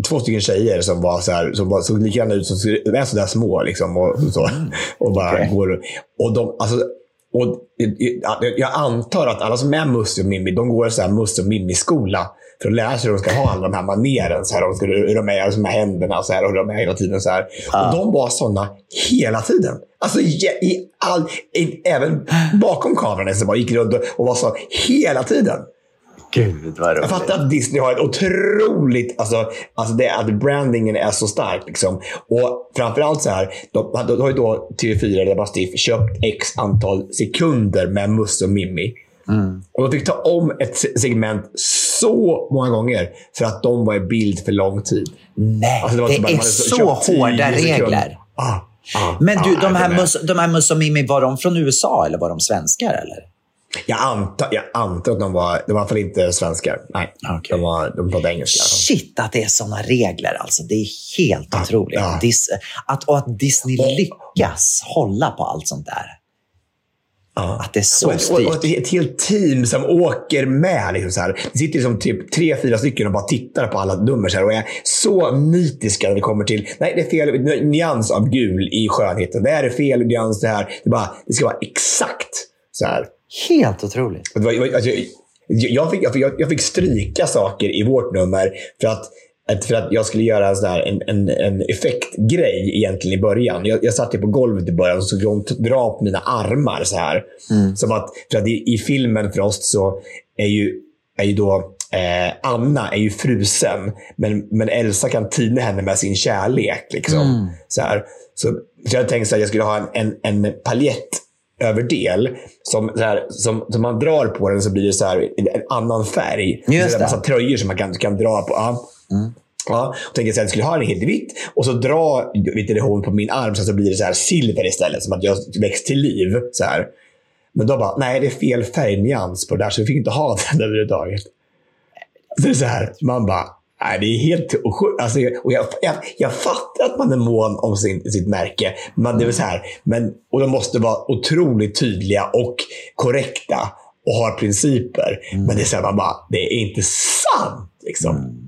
två stycken tjejer som var så här, som var, såg likadana ut, som är sådär små. Liksom, och, och så, och bara Okej. går, och de, alltså, och, jag, jag antar att alla som är Musse och Mimmi, de går så här Musse och Mimmi-skola för att lära sig hur de ska ha alla de här maneren. Så här, de ska, hur de är, alltså här händerna så här, och hur de är hela tiden. Så här. Och de var sådana hela tiden. Alltså i, all, i, även bakom kameran. Så bara gick runt och, och var så hela tiden. Gud vad roligt. Jag fattar att Disney har ett otroligt... Alltså, alltså det, att brandingen är så stark. Liksom. Och framförallt så här, de, de, har ju då TV4 eller Bastiff köpt x antal sekunder med Musse och Mimmi. Och de fick ta om ett se- segment så många gånger för att de var i bild för lång tid. Nej, Alltså, det det så bara- är man hade så tio hårda regler. Ah, ah, Men du, ah, de, här det är- mus, de här Musomimi, var de från USA eller var de svenskar? Eller? Jag antar, jag antar att de var, de var i alla fall inte svenskar. Nej, Okej. de, var, de pratade engelska. Shit att det är såna regler alltså. Det är helt otroligt. ja. Dis, att, och att Disney lyckas hålla på allt sånt där. Ja. Att det är så och, och, och ett, helt team som åker med. Liksom så här. Det sitter liksom typ tre, fyra stycken och bara tittar på alla nummer så här, och är så nitiska när det kommer till nej, det är fel nyans av gul i skönheten. Det här är fel nyans. Det, här. Det, bara, det ska vara exakt så här. Helt otroligt. Det var, alltså, jag, fick, jag, fick, jag fick stryka saker i vårt nummer för att- för att jag skulle göra en, sån här, en, en, en effektgrej egentligen i början. Jag, jag satt ju på golvet i början och så t- dra på mina armar så här. Som att, för att i, i filmen Frost så är ju, är ju då eh, Anna är ju frusen, men, men Elsa kan tina henne med sin kärlek. Liksom. Så, här. Så, så jag tänkte att jag skulle ha en, en, en paljett överdel som, så här, som, som man drar på den så blir det så här, en, en annan färg. Just så det massa tröjor som man kan, kan dra på. Ja. Ja, och tänkte att jag skulle ha den helt vitt och så dra hon på min arm så, så blir det så här silver istället. Som att jag väcks till liv. Så här. Men då bara, nej det är fel färgnyans på det där så vi fick inte ha den överhuvudtaget. Så det är så här, man bara, nej det är helt sjukt. Alltså, och jag, jag, jag fattar att man är mån om sin, sitt märke. Men det är så här, men, och de måste vara otroligt tydliga och korrekta och har principer. Men det är så här, man bara, det är inte sant. Liksom.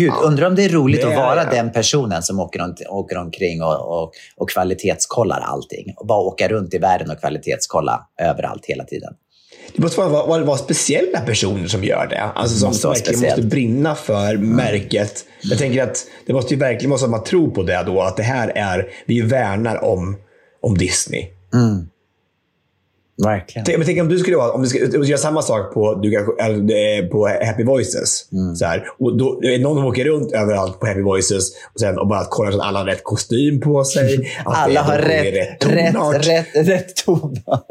Gud, undrar om det är roligt Det att vara det. den personen som åker, om, åker omkring och, och, och kvalitetskollar allting. Och bara åka runt i världen och kvalitetskolla överallt hela tiden. Det måste vara, vara, vara speciella personer som gör det. Alltså som måste verkligen speciellt. måste brinna för märket. Jag tänker att det måste ju verkligen vara så att man tror på det då. Att det här är, vi värnar om, om Disney. Verkligen. Tänk, men tänk om du skulle vara, om du skulle göra samma sak på, du kanske, eh, på Happy Voices. Så här, och då, är någon som åker runt överallt på Happy Voices och, sen, och bara kollar så att alla har rätt kostym på sig. Alla har sjunger rätt, tonart. rätt, rätt, rätt tonart.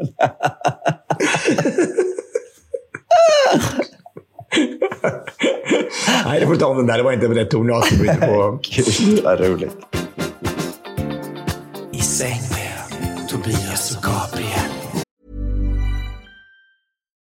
Nej, det får du ta om den där. Det var inte rätt tonart. som var på. Gud, vad roligt. I säng med Tobias och Gabriel.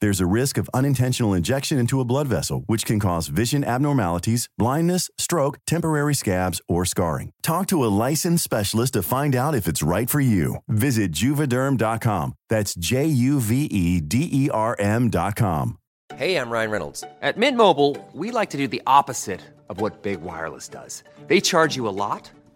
There's a risk of unintentional injection into a blood vessel, which can cause vision abnormalities, blindness, stroke, temporary scabs, or scarring. Talk to a licensed specialist to find out if it's right for you. Visit juvederm.com. That's J U V E D E R M.com. Hey, I'm Ryan Reynolds. At Mint Mobile, we like to do the opposite of what Big Wireless does. They charge you a lot,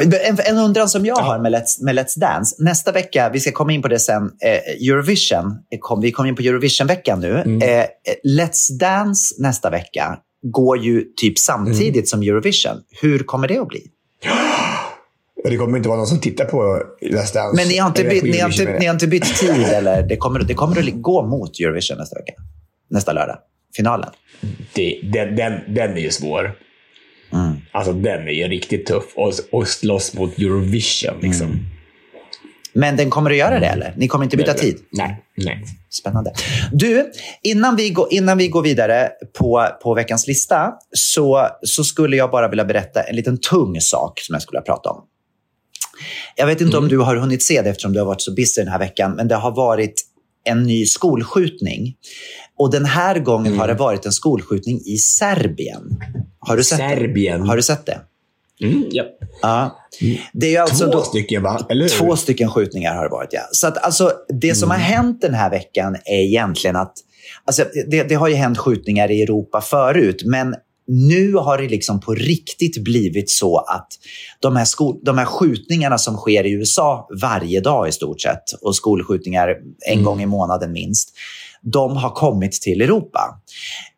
En, en undran som jag har med Let's, med Let's Dance. Nästa vecka, vi ska komma in på det sen, eh, Eurovision. eh, Kom, vi kommer in på Eurovision-veckan nu. Eh, Let's Dance nästa vecka går ju typ samtidigt som Eurovision. Hur kommer det att bli? Det kommer inte vara någon som tittar på Let's Dance. Men ni har inte, bytt, ni har inte, ni har inte bytt tid, eller? Det kommer, det kommer att gå mot Eurovision nästa vecka. Nästa lördag. Finalen. det, den, den, den är ju svår. Mm. Alltså den är ju riktigt tuff. Och, och slåss mot Eurovision liksom. Mm. Men den kommer att göra det, eller? Ni kommer inte byta tid? Nej, nej. Spännande. Du, innan vi går, innan vi går vidare på, på veckans lista så, så skulle jag bara vilja berätta en liten tung sak som jag skulle vilja prata om. Jag vet inte om du har hunnit se det eftersom du har varit så busy den här veckan, men det har varit en ny skolskjutning. Och den här gången har det varit en skolskjutning i Serbien. Har du sett Serbien. det? Har du sett det? Mm, ja. Ja. Det är ju alltså Två då- stycken va? Eller hur? Två stycken skjutningar har det varit, ja. Så att, alltså, det som har hänt den här veckan är egentligen att... Alltså, det, det har ju hänt skjutningar i Europa förut, men nu har det liksom på riktigt blivit så att de här, skol, de här skjutningarna som sker i USA varje dag i stort sett, och skolskjutningar en gång i månaden minst, de har kommit till Europa.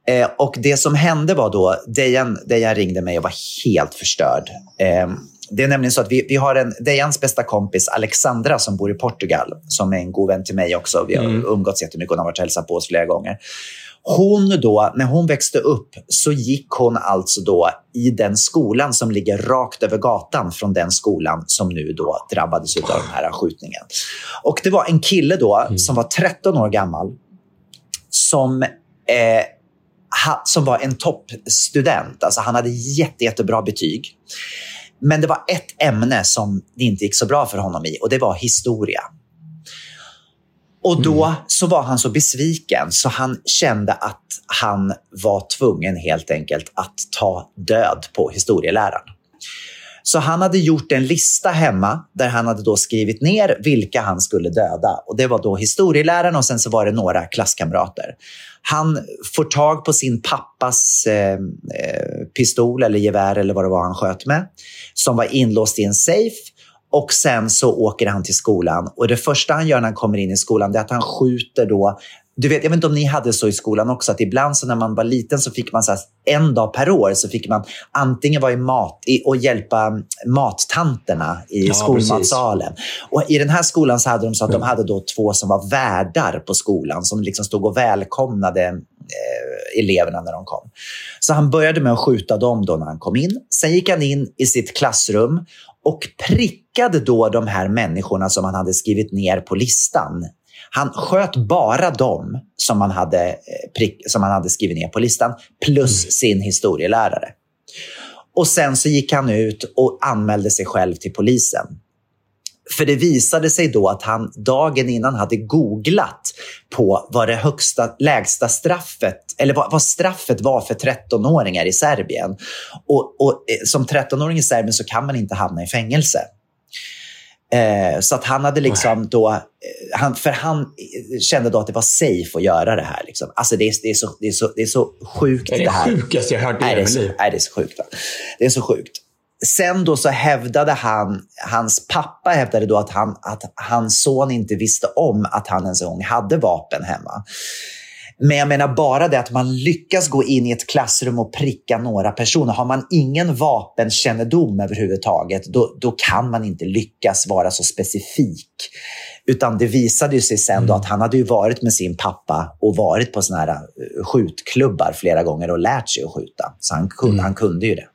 Eh, och det som hände var då, Dejan, Dejan ringde mig och var helt förstörd. Eh, det är nämligen så att vi, vi har en, Dejans bästa kompis Alexandra som bor i Portugal, som är en god vän till mig också. Vi har umgåtts jättemycket, hon har varit och hälsat på oss flera gånger. Hon då, när hon växte upp så gick hon alltså då i den skolan som ligger rakt över gatan från den skolan som nu då drabbades av den här skjutningen. Och det var en kille då som var 13 år gammal som, eh, ha, som var en toppstudent. Alltså han hade jätte, jättebra betyg. Men det var ett ämne som det inte gick så bra för honom i och det var historia. Och då så var han så besviken så han kände att han var tvungen helt enkelt att ta död på historieläraren. Så han hade gjort en lista hemma där han hade då skrivit ner vilka han skulle döda. Och Det var då historieläraren och sen så var det några klasskamrater. Han får tag på sin pappas eh, eh, pistol eller gevär eller vad det var han sköt med som var inlåst i en safe. Och sen så åker han till skolan och det första han gör när han kommer in i skolan är att han skjuter då du vet, jag vet inte om ni hade så i skolan också, att ibland så när man var liten så fick man så en dag per år så fick man antingen vara i mat i, och hjälpa mattanterna i Ja, skolmatsalen. Och I den här skolan så hade de så att de hade då två som var värdar på skolan som liksom stod och välkomnade eh, eleverna när de kom. Så han började med att skjuta dem då när han kom in. Sen gick han in i sitt klassrum och prickade då de här människorna som han hade skrivit ner på listan. Han sköt bara dem som han hade, eh, prick, som han hade skrivit ner på listan, plus sin historielärare. Och sen så gick han ut och anmälde sig själv till polisen. För det visade sig då att han dagen innan hade googlat på vad det högsta, lägsta straffet, eller vad, vad straffet var för 13-åringar i Serbien. Och, och eh, som 13-åring i Serbien så kan man inte hamna i fängelse. Eh, så att han hade liksom då, eh, han, för han eh, kände då att det var safe att göra det här. Liksom. Alltså det är, det, är så, det, är så, det är så sjukt Det är det det här. sjukaste jag hört i hela det är mitt liv. nej, det är så sjukt. Va? Det är så sjukt. Sen då så hävdade han, hans pappa hävdade då att, han, att hans son inte visste om att han en gång hade vapen hemma. Men jag menar bara det att man lyckas gå in i ett klassrum och pricka några personer. Har man ingen vapenkännedom överhuvudtaget, då, då kan man inte lyckas vara så specifik. Utan det visade ju sig sen då att han hade ju varit med sin pappa och varit på såna här eh, skjutklubbar flera gånger och lärt sig att skjuta. Så han kunde, han kunde ju det.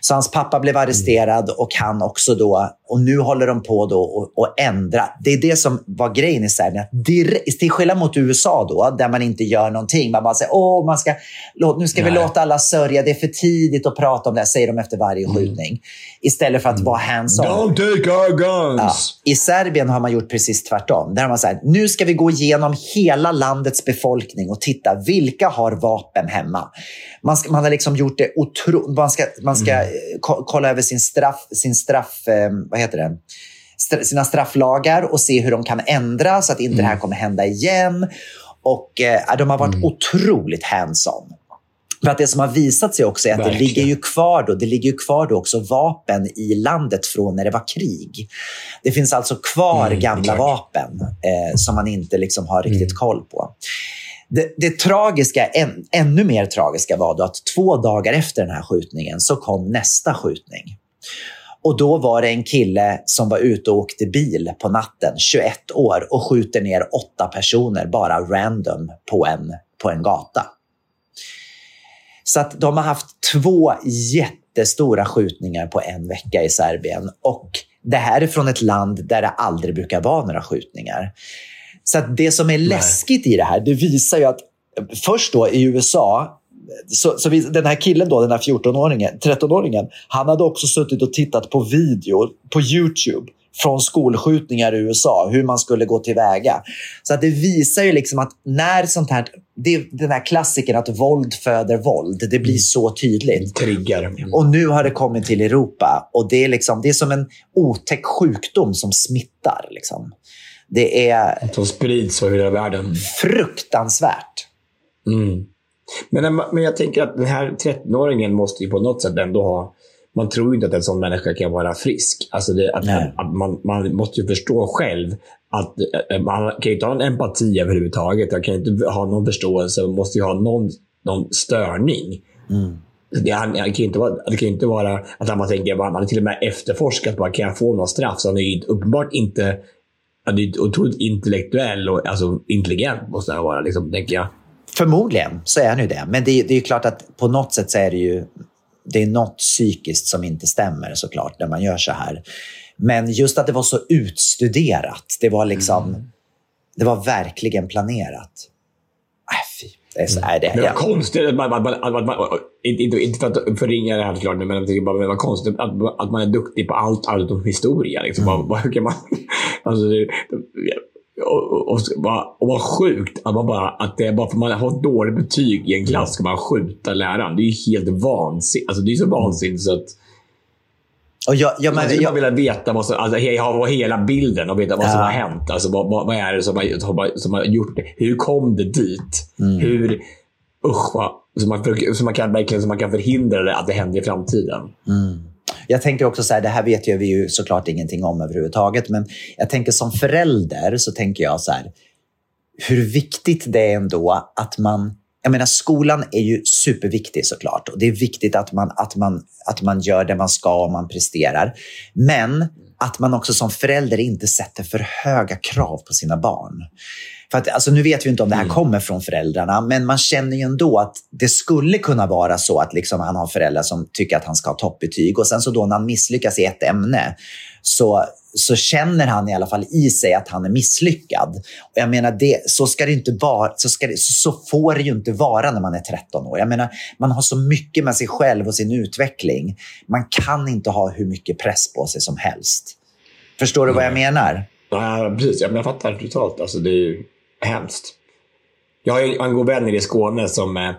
Så hans pappa blev arresterad och han också då. Och nu håller de på då och, och ändra. Det är det som var grejen i Serbien. direkt- Till skillnad mot USA då, där man inte gör någonting. Man bara säger, åh, man ska, låt, nu ska vi Nej. låta alla sörja. Det är för tidigt att prata om det, här", säger de efter varje skjutning. Istället för att vara hands-on. Don't take our guns! Ja. I Serbien har man gjort precis tvärtom. Där har man sagt, nu ska vi gå igenom hela landets befolkning och titta vilka har vapen hemma. Man, ska, man har liksom gjort det otro... Man ska, man ska eh, ko- kolla över sin straff, sin straff eh, vad heter det? Sina strafflagar och se hur de kan ändras så att inte det här kommer hända igen. Och eh, De har varit otroligt hands-on. För att det som har visat sig också är att det ligger ju kvar då, det ligger ju kvar då också vapen i landet från när det var krig. Det finns alltså kvar Mm, gamla klart. vapen eh, som man inte liksom har riktigt koll på. Det, det tragiska, än, ännu mer tragiska var då att två dagar efter den här skjutningen så kom nästa skjutning. Och då var det en kille som var ute och åkte bil på natten, 21 år, och skjuter ner åtta personer bara random på en, på en gata. Så att de har haft två jättestora skjutningar på en vecka i Serbien. Och det här är från ett land där det aldrig brukar vara några skjutningar. Så att det som är läskigt i det här, det visar ju att först då i USA, så, så vi, den här killen, då, den här 14-åringen, 13-åringen, han hade också suttit och tittat på video på YouTube från skolskjutningar i USA, hur man skulle gå tillväga. Så att det visar ju liksom att när sånt här, det är den här klassiken att våld föder våld, det blir så tydligt. Triggar. Mm. Och nu har det kommit till Europa och det är, liksom, det är som en otäck sjukdom som smittar. Liksom. Det är Som sprids över hela världen. fruktansvärt. Mm. Men, men jag tänker att den här 13-åringen måste ju på något sätt ändå ha... Man tror ju inte att en sån människa kan vara frisk. Alltså det, att, att man, man måste ju förstå själv att eh, man kan ju inte ha en empati överhuvudtaget. Man kan inte ha någon förståelse. Man måste ju ha någon, någon störning. Det, han, det kan ju inte vara, det kan ju inte vara att man tänker man har till och med efterforskat. Bara, kan jag få någon straff? Så han är ju uppenbart inte... Han är ju otroligt intellektuell och alltså, intelligent måste han vara, liksom, tänker jag. Förmodligen så är han ju det. Men det, är- det är ju klart att på något sätt så är det ju det är något psykiskt som inte stämmer såklart när man gör så här. Men just att det var så utstuderat. Det var liksom, det var verkligen planerat. Äh, fy. Det är så, nej, det, Men vad ja. konstigt att man, att man, att inte, inte- för att förringa det här såklart, men bara men vad konstigt att, att man är duktig på allt, allt om historia. Liksom. Vad, hur kan man... Alltså, det, och, och, och, vad- sjukt att, man bara, att det är bara för att man har ett dåligt betyg i en klass ska man skjuta läraren. Det är ju helt vansinnigt. Alltså, det är så vansinnigt så att Och jag, jag, man men, bara jag, vilja veta vad som, alltså, hela bilden och veta vad som Ja. har hänt. Alltså, vad, vad, vad är det som har, som, har, som gjort det? Hur kom det dit? Mm. Hur... Usch vad... Så man, så man kan verkligen så man kan förhindra det, att det händer i framtiden jag tänker också så här, det här vet ju vi ju såklart ingenting om överhuvudtaget. Men jag tänker som förälder så tänker jag så här, hur viktigt det är ändå att man jag menar, skolan är ju superviktig såklart och det är viktigt att man, att, man, att man gör det man ska och man presterar. Men att man också som förälder inte sätter för höga krav på sina barn. För att, alltså, nu vet vi inte om det här kommer från föräldrarna, men man känner ju ändå att det skulle kunna vara så att liksom han har föräldrar som tycker att han ska ha toppbetyg och sen så då när han misslyckas i ett ämne så, så känner han i alla fall i sig att han är misslyckad. Och jag menar, det, så, ska det inte vara, så, ska det, så, får det ju inte vara när man är 13 år. Jag menar, man har så mycket med sig själv och sin utveckling. Man kan inte ha hur mycket press på sig som helst. Förstår du vad jag menar? Ja, precis. Ja, men jag fattar totalt. Alltså, det är hemskt. Jag har en god vän i Skåne som, eh,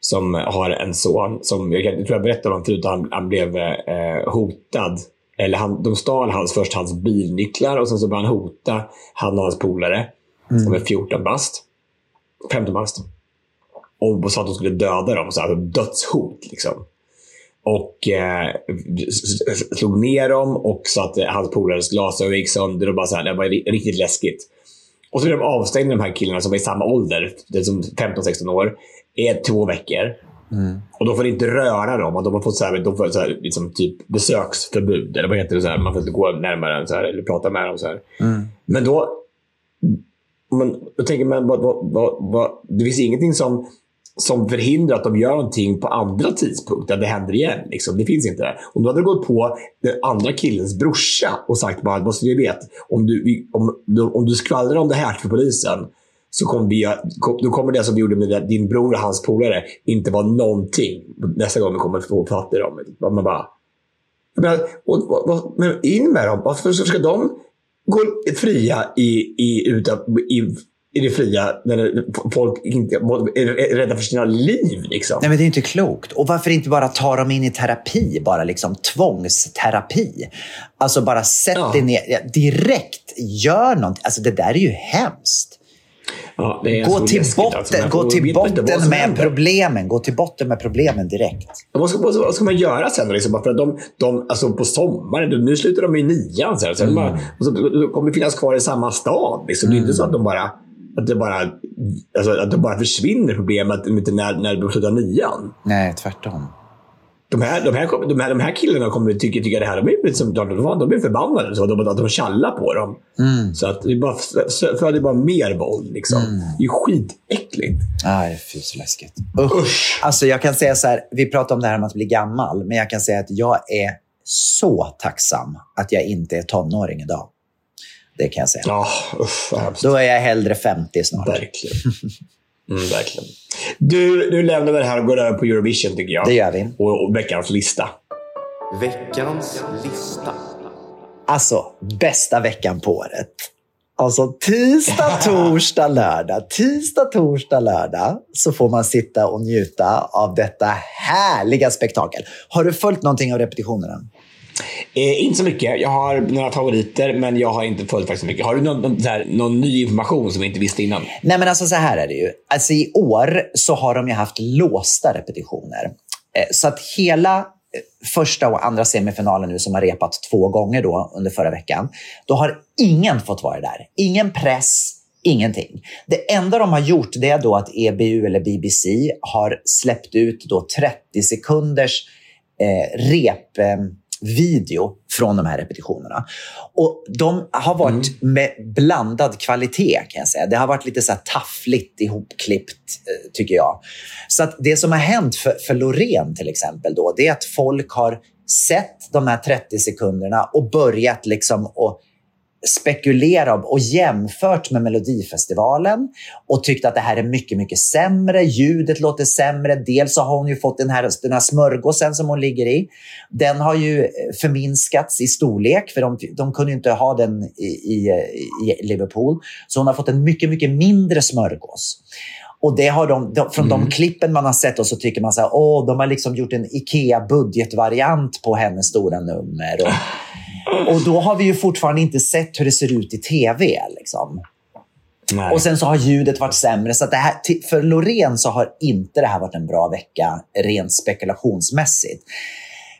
som har en son. Som, jag, tror jag berättade om förut. Han, han blev eh, hotad. Eller han, de stal hans, först hans bilnycklar och sen så började han hota han och hans polare. Som är 14 bast. 15 bast. Och sa att de skulle döda dem. Så här, dödshot. Liksom. Och eh, slog ner dem och sa att eh, hans polares glasögon gick sönder. Och bara så här, det var ri- riktigt läskigt. Och så blev de avstängda, de här killarna som är i samma ålder, det är som 15-16 år, i två veckor. Och de får inte röra dem. Och de har fått så här, de får så här, liksom, typ besöksförbud. Eller vad heter det? Så här, man får inte gå närmare så här, eller prata med dem. Så här. Men då... Men, då tänker man, vad, vad, vad, det finns ingenting som, som förhindrar att de gör någonting på andra tidpunkter. Att det händer igen. Liksom. Det finns inte. Om du hade gått på den andra killens brorsa och sagt bara, måste du vet, om du, om, om du skvallrar om det här till polisen så kommer vi, då kommer det som vi gjorde med din bror och hans polare inte vara någonting nästa gång vi kommer få fatt i dem. Man bara, men, och, och, men in med dem. Varför ska de gå fria i, i, utan, i, i det fria när folk inte är rädda för sina liv? Liksom? Nej, men det är inte klokt. Och varför inte bara ta dem in i terapi? Bara liksom tvångsterapi. Alltså bara sätt Ja. dig ner direkt. Gör någonting. Alltså det där är ju hemskt. Ja, är Gå till läskigt, botten, alltså. Gå till botten med problemen. Gå till botten med problemen direkt. Vad ska, vad, ska, vad ska man göra sen? Liksom? Bara För att de, de, alltså på sommaren, nu slutar de i nian. Så här, sen bara, och så, de kommer finnas kvar i samma stad. Liksom. Det är inte så att de bara, att det bara, alltså, att det bara försvinner problemet inte när, när de slutar nian. Nej, tvärtom. de här, de, här, de, här, de här killarna kommer att tycka, tycka det här. De är som, de, de är förbannade. Så de, att de tjallar på dem. Mm. Så att det bara föder bara mer våld. Liksom. Mm. Det är skitäckligt. Nej, fy så läskigt. Usch. Alltså, jag kan säga så här, vi pratar om det här om att bli gammal, men jag kan säga att jag är så tacksam att jag inte är tonåring idag. Det kan jag säga. Ja, usch. Då är jag hellre 50 snart. Verkligen. Mm, verkligen. Du, nu lämnar vi det här och går över på Eurovision tycker jag. Det gör vi. Och, och veckans lista. Veckans lista. Alltså, bästa veckan på året. Alltså tisdag, torsdag, lördag. Tisdag, torsdag, lördag så får man sitta och njuta av detta härliga spektakel. Har du följt någonting av repetitionerna? Eh, inte så mycket. Jag har några favoriter, men jag har inte följt faktiskt så mycket. Har du någon, någon, så här, någon ny information som vi inte visste innan? Nej, men alltså så här är det ju. Alltså i år så har de ju haft låsta repetitioner. Eh, Så att hela eh, första och andra semifinalen nu som har repat två gånger då under förra veckan, då har ingen fått vara där. Ingen press, ingenting. Det enda de har gjort det är då att EBU eller BBC har släppt ut då 30 sekunders eh, rep... Eh, Video från de här repetitionerna. Och De har varit med blandad kvalitet kan jag säga. Det har varit lite så här taffligt ihopklippt, eh, tycker jag. Så att det som har hänt för, för Loreen till exempel, då, det är att folk har sett de här 30 sekunderna och börjat liksom att spekulera och jämfört med Melodifestivalen och tyckt att det här är mycket, mycket sämre. Ljudet låter sämre. Dels så har hon ju fått den här, den här smörgåsen som hon ligger i. Den har ju eh, förminskats i storlek för de, de kunde inte ha den i, i, i Liverpool. Så hon har fått en mycket, mycket mindre smörgås. Och det har de, de, från de klippen man har sett och så tycker man så här, åh, de har liksom gjort en IKEA-budgetvariant på hennes stora nummer. Och, och då har vi ju fortfarande inte sett hur det ser ut i tv. Liksom. Nej. Och sen så har ljudet varit sämre. Så det här, för Loreen så har inte det här varit en bra vecka rent spekulationsmässigt.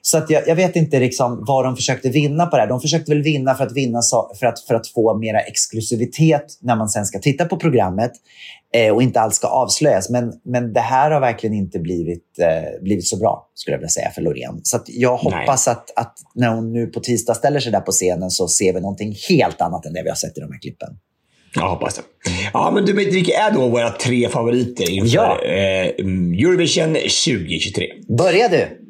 Så att jag, jag vet inte liksom vad de försökte vinna på det här. De försökte väl vinna för att, vinna så, för att, för att få mera exklusivitet när man sen ska titta på programmet eh, och inte alls ska avslöjas. Men, men det här har verkligen inte blivit, eh, blivit så bra, skulle jag vilja säga, för Loreen. Så jag hoppas att, att när hon nu på tisdag ställer sig där på scenen så ser vi någonting helt annat än det vi har sett i de här klippen. Jag hoppas det. Ja, men du, vet, vilka är då våra tre favoriter inför Ja. eh, Eurovision 2023? Börja du!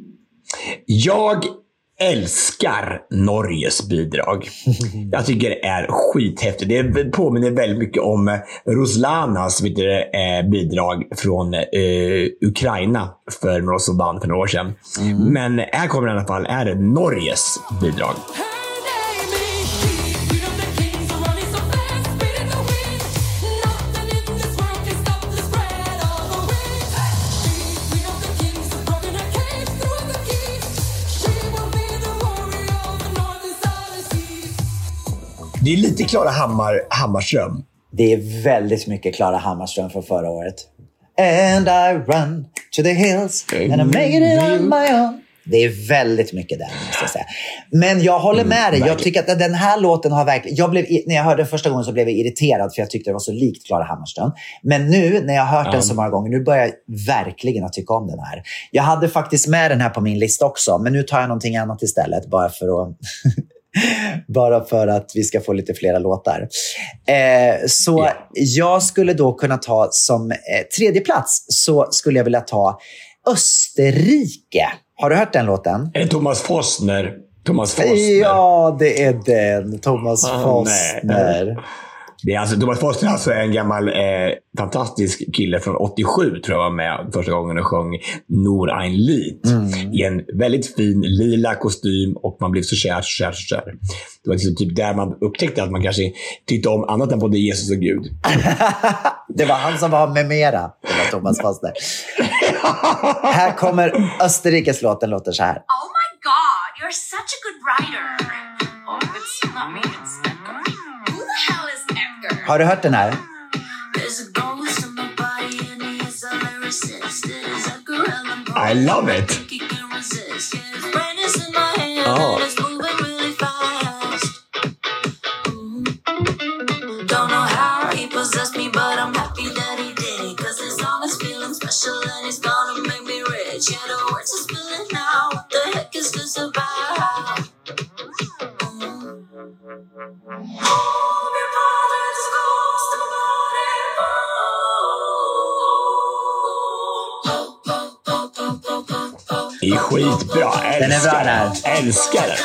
Jag älskar Norges bidrag. Jag tycker det är skithäftigt. Det påminner väldigt mycket om eh, Ruslanas eh, bidrag från eh, Ukraina för några som vann för några år sedan. Men här kommer i alla fall är det Norges bidrag. Det är lite Klara Hammar, Hammarström. Det är väldigt mycket Klara Hammarström från förra året. And I run to the hills and I made it on my own. Det är väldigt mycket den, måste jag säga. Men jag håller med dig. Jag tycker att den här låten har verkligen... Jag blev, när jag hörde den första gången så blev jag irriterad för jag tyckte det var så likt Klara Hammarström. Men nu när jag har hört den så många gånger, nu börjar jag verkligen att tycka om den här. Jag hade faktiskt med den här på min lista också, men nu tar jag någonting annat istället bara för att bara för att vi ska få lite flera låtar. Eh, så jag skulle då kunna ta som eh, tredje plats så skulle jag vilja ta Österrike. Har du hört den låten? Är det Thomas Fossner? Thomas Fossner. Ja, det är den. Thomas Ah, Fossner. Det är alltså, Thomas Foster är alltså en gammal eh, fantastisk kille från 87, tror jag var med första gången och sjöng Nour ein Lied. I en väldigt fin lila kostym och man blev så kär, så kär, så kär. Det var liksom typ där man upptäckte att man kanske tyckte om annat än både Jesus och Gud. Det var han som var med mera. Det var Thomas Fossner. här kommer Österrikes låt. Den låter så här. Oh my god, you're such a good writer. Oh, it's not me, it's It is Edgar Allan Poe. I love it. Think Skitbra. Den är bra Älskar den. Älskar den.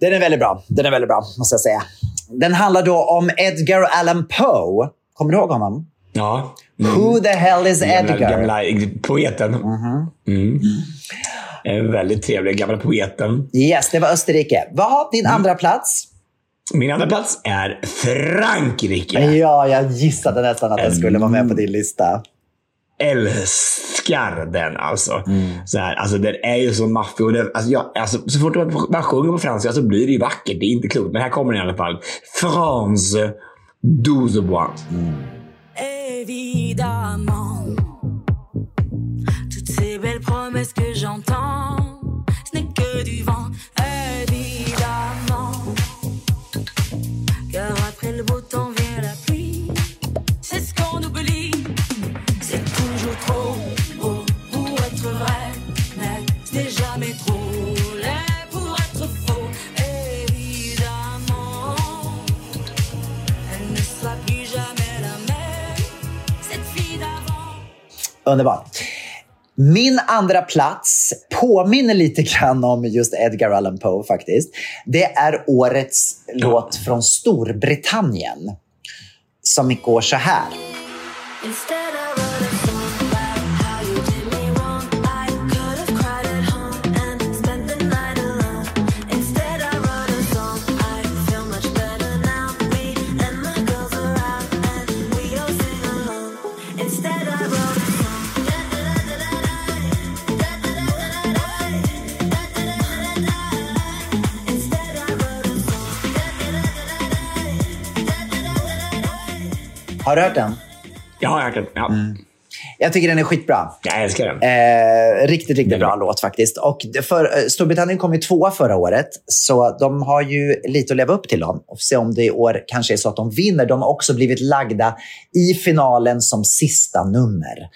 Den är väldigt bra. Den är väldigt bra, måste jag säga. Den handlar då om Edgar Allan Poe. Kommer du ihåg honom? Ja. Who the hell is Gamla, Edgar? gamla poeten. Mm. En väldigt trevlig gamla poeten. Yes, det var Österrike. Vad har din andra plats? Min andra plats är Frankrike. Ja, jag gissade nästan att den skulle vara med på din lista. Älskar den alltså. Så här, alltså den är ju så maffig. Och den, alltså, jag, alltså, så fort man, man sjunger på franska så blir det ju vackert. Det är inte klokt. Men här kommer den i alla fall. France Doucebois. Évidemment, toutes ces belles promesses que j'entends, elle ne sera plus jamais la même. Cette fille d'avant. Underbart. Min andra plats påminner lite grann om just Edgar Allan Poe faktiskt. Det är årets låt från Storbritannien som går så här. Instead Har du hört den? Jag har hört den. Ja. Jag tycker den är skitbra. Jag älskar den. Eh, riktigt, riktigt bra låt faktiskt. Och för, eh, Storbritannien kom ju tvåa förra året, så de har ju lite att leva upp till. Dem. Och se om det i år kanske är så att de vinner. De har också blivit lagda i finalen som sista nummer.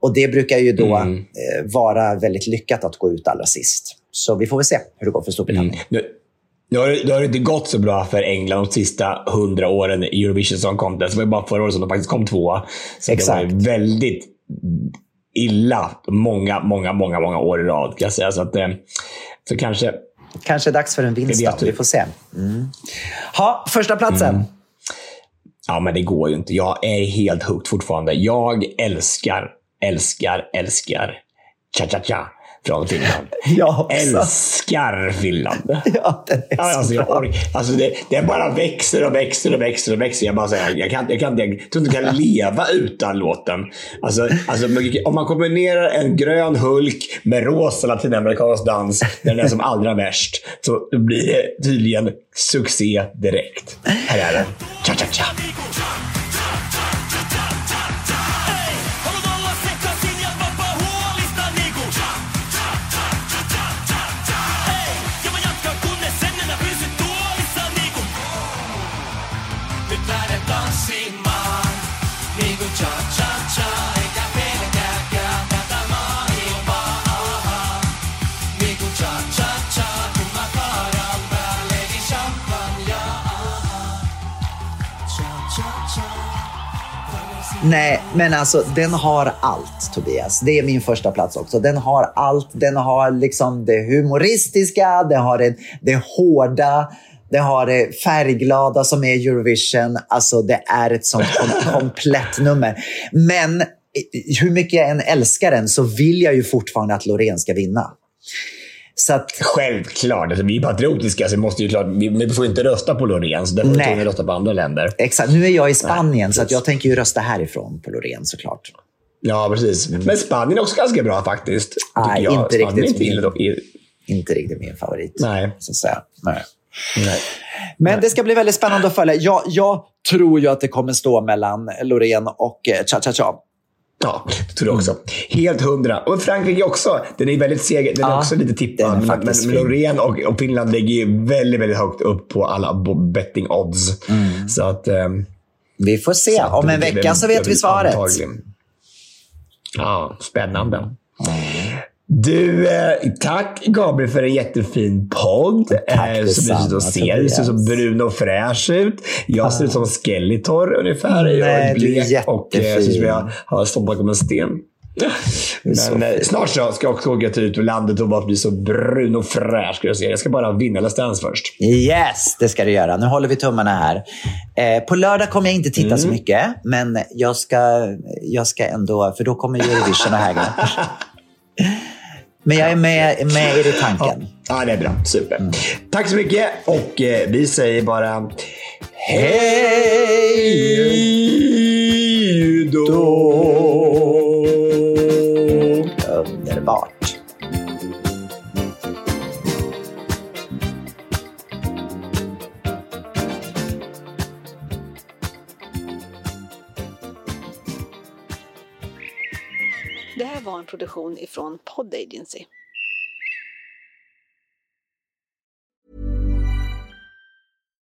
Och det brukar ju då Mm. eh, vara väldigt lyckat att gå ut allra sist. Så vi får väl se hur det går för Storbritannien. Nu, nu, har nu har det inte gått så bra för England de sista hundra åren i Eurovision Song Contest. Det var ju bara förra året som de faktiskt kom tvåa. Så det var Exakt. väldigt illa många, många, många, många år i rad. Kan jag säga. Så, att, eh, så kanske... Kanske dags för en vinst då. Vi får se. Mm. Ha, första platsen. Mm. Ja, men det går ju inte. Jag är helt hooked fortfarande. Jag älskar, älskar, älskar Cha-cha-cha från Finland. Jag. Älskar Finland. Ja, den är alltså, jag ork, alltså det, det bara växer och växer och växer och växer. Jag bara säger, jag, kan, jag, kan, inte- jag tror inte jag kan leva utan låten. Alltså, alltså, om man kombinerar en grön Hulk med rosa latinamerikansk dans, där den är som allra värst, så blir det tydligen succé direkt. Här är den. Cha-cha-cha. Nej, men alltså den har allt, Tobias. Det är min första plats också. Den har allt. Den har liksom det humoristiska, det har det, det hårda, det har det färgglada som är Eurovision. Alltså det är ett sånt kom komplett nummer. Men hur mycket jag än älskar den så vill jag ju fortfarande att Loreen ska vinna. Så att, Självklart. Alltså, vi är patriotiska, så vi, måste ju klart, vi, vi får inte rösta på Loreen. Så därför Nej. får vi rösta på andra länder. exakt. Nu är jag i Spanien, Nej, så jag tänker ju rösta härifrån på Loreen såklart. Ja, precis. Men Spanien är också ganska bra faktiskt. Nej, jag. inte Spanien riktigt inte min. Inte riktigt min favorit. Nej. Så att säga. Nej. Nej. Men det ska bli väldigt spännande att följa. Jag, jag tror ju att det kommer stå mellan Loreen och eh, Cha Cha Cha. Ja, det tror jag också. Helt hundra. Och Frankrike också. Den är väldigt seg. Den är Ja, också lite tippad. Men, men. Loreen och, och Finland ligger ju väldigt, väldigt högt upp på alla betting odds. Så att... ehm, Vi får se. Om en vecka så vet vi svaret. antagligen. Ja, spännande. Du, eh, tack Gabriel för en jättefin podd. Tack eh, som du och ser. Du ser så Tobias. brun och fräsch ut. Jag ser ut som Skeletor ungefär. Jag Nej, är du är blek och eh, ser ut som jag har stått bakom en sten. Men eh, snart så ska jag också åka ut ur landet och bara bli så brun och fräsch. Ska jag, säga. jag ska bara vinna Let's Dance först. Yes, det ska du göra. Nu håller vi tummarna här. Eh, på lördag kommer jag inte titta så mycket, men jag ska, jag ska ändå, för då kommer Eurovision och hägna. Men jag är med, med i tanken. Ja, det är bra. Super. Tack så mycket och eh, vi säger bara hej då. Produktion ifrån Pod Agency.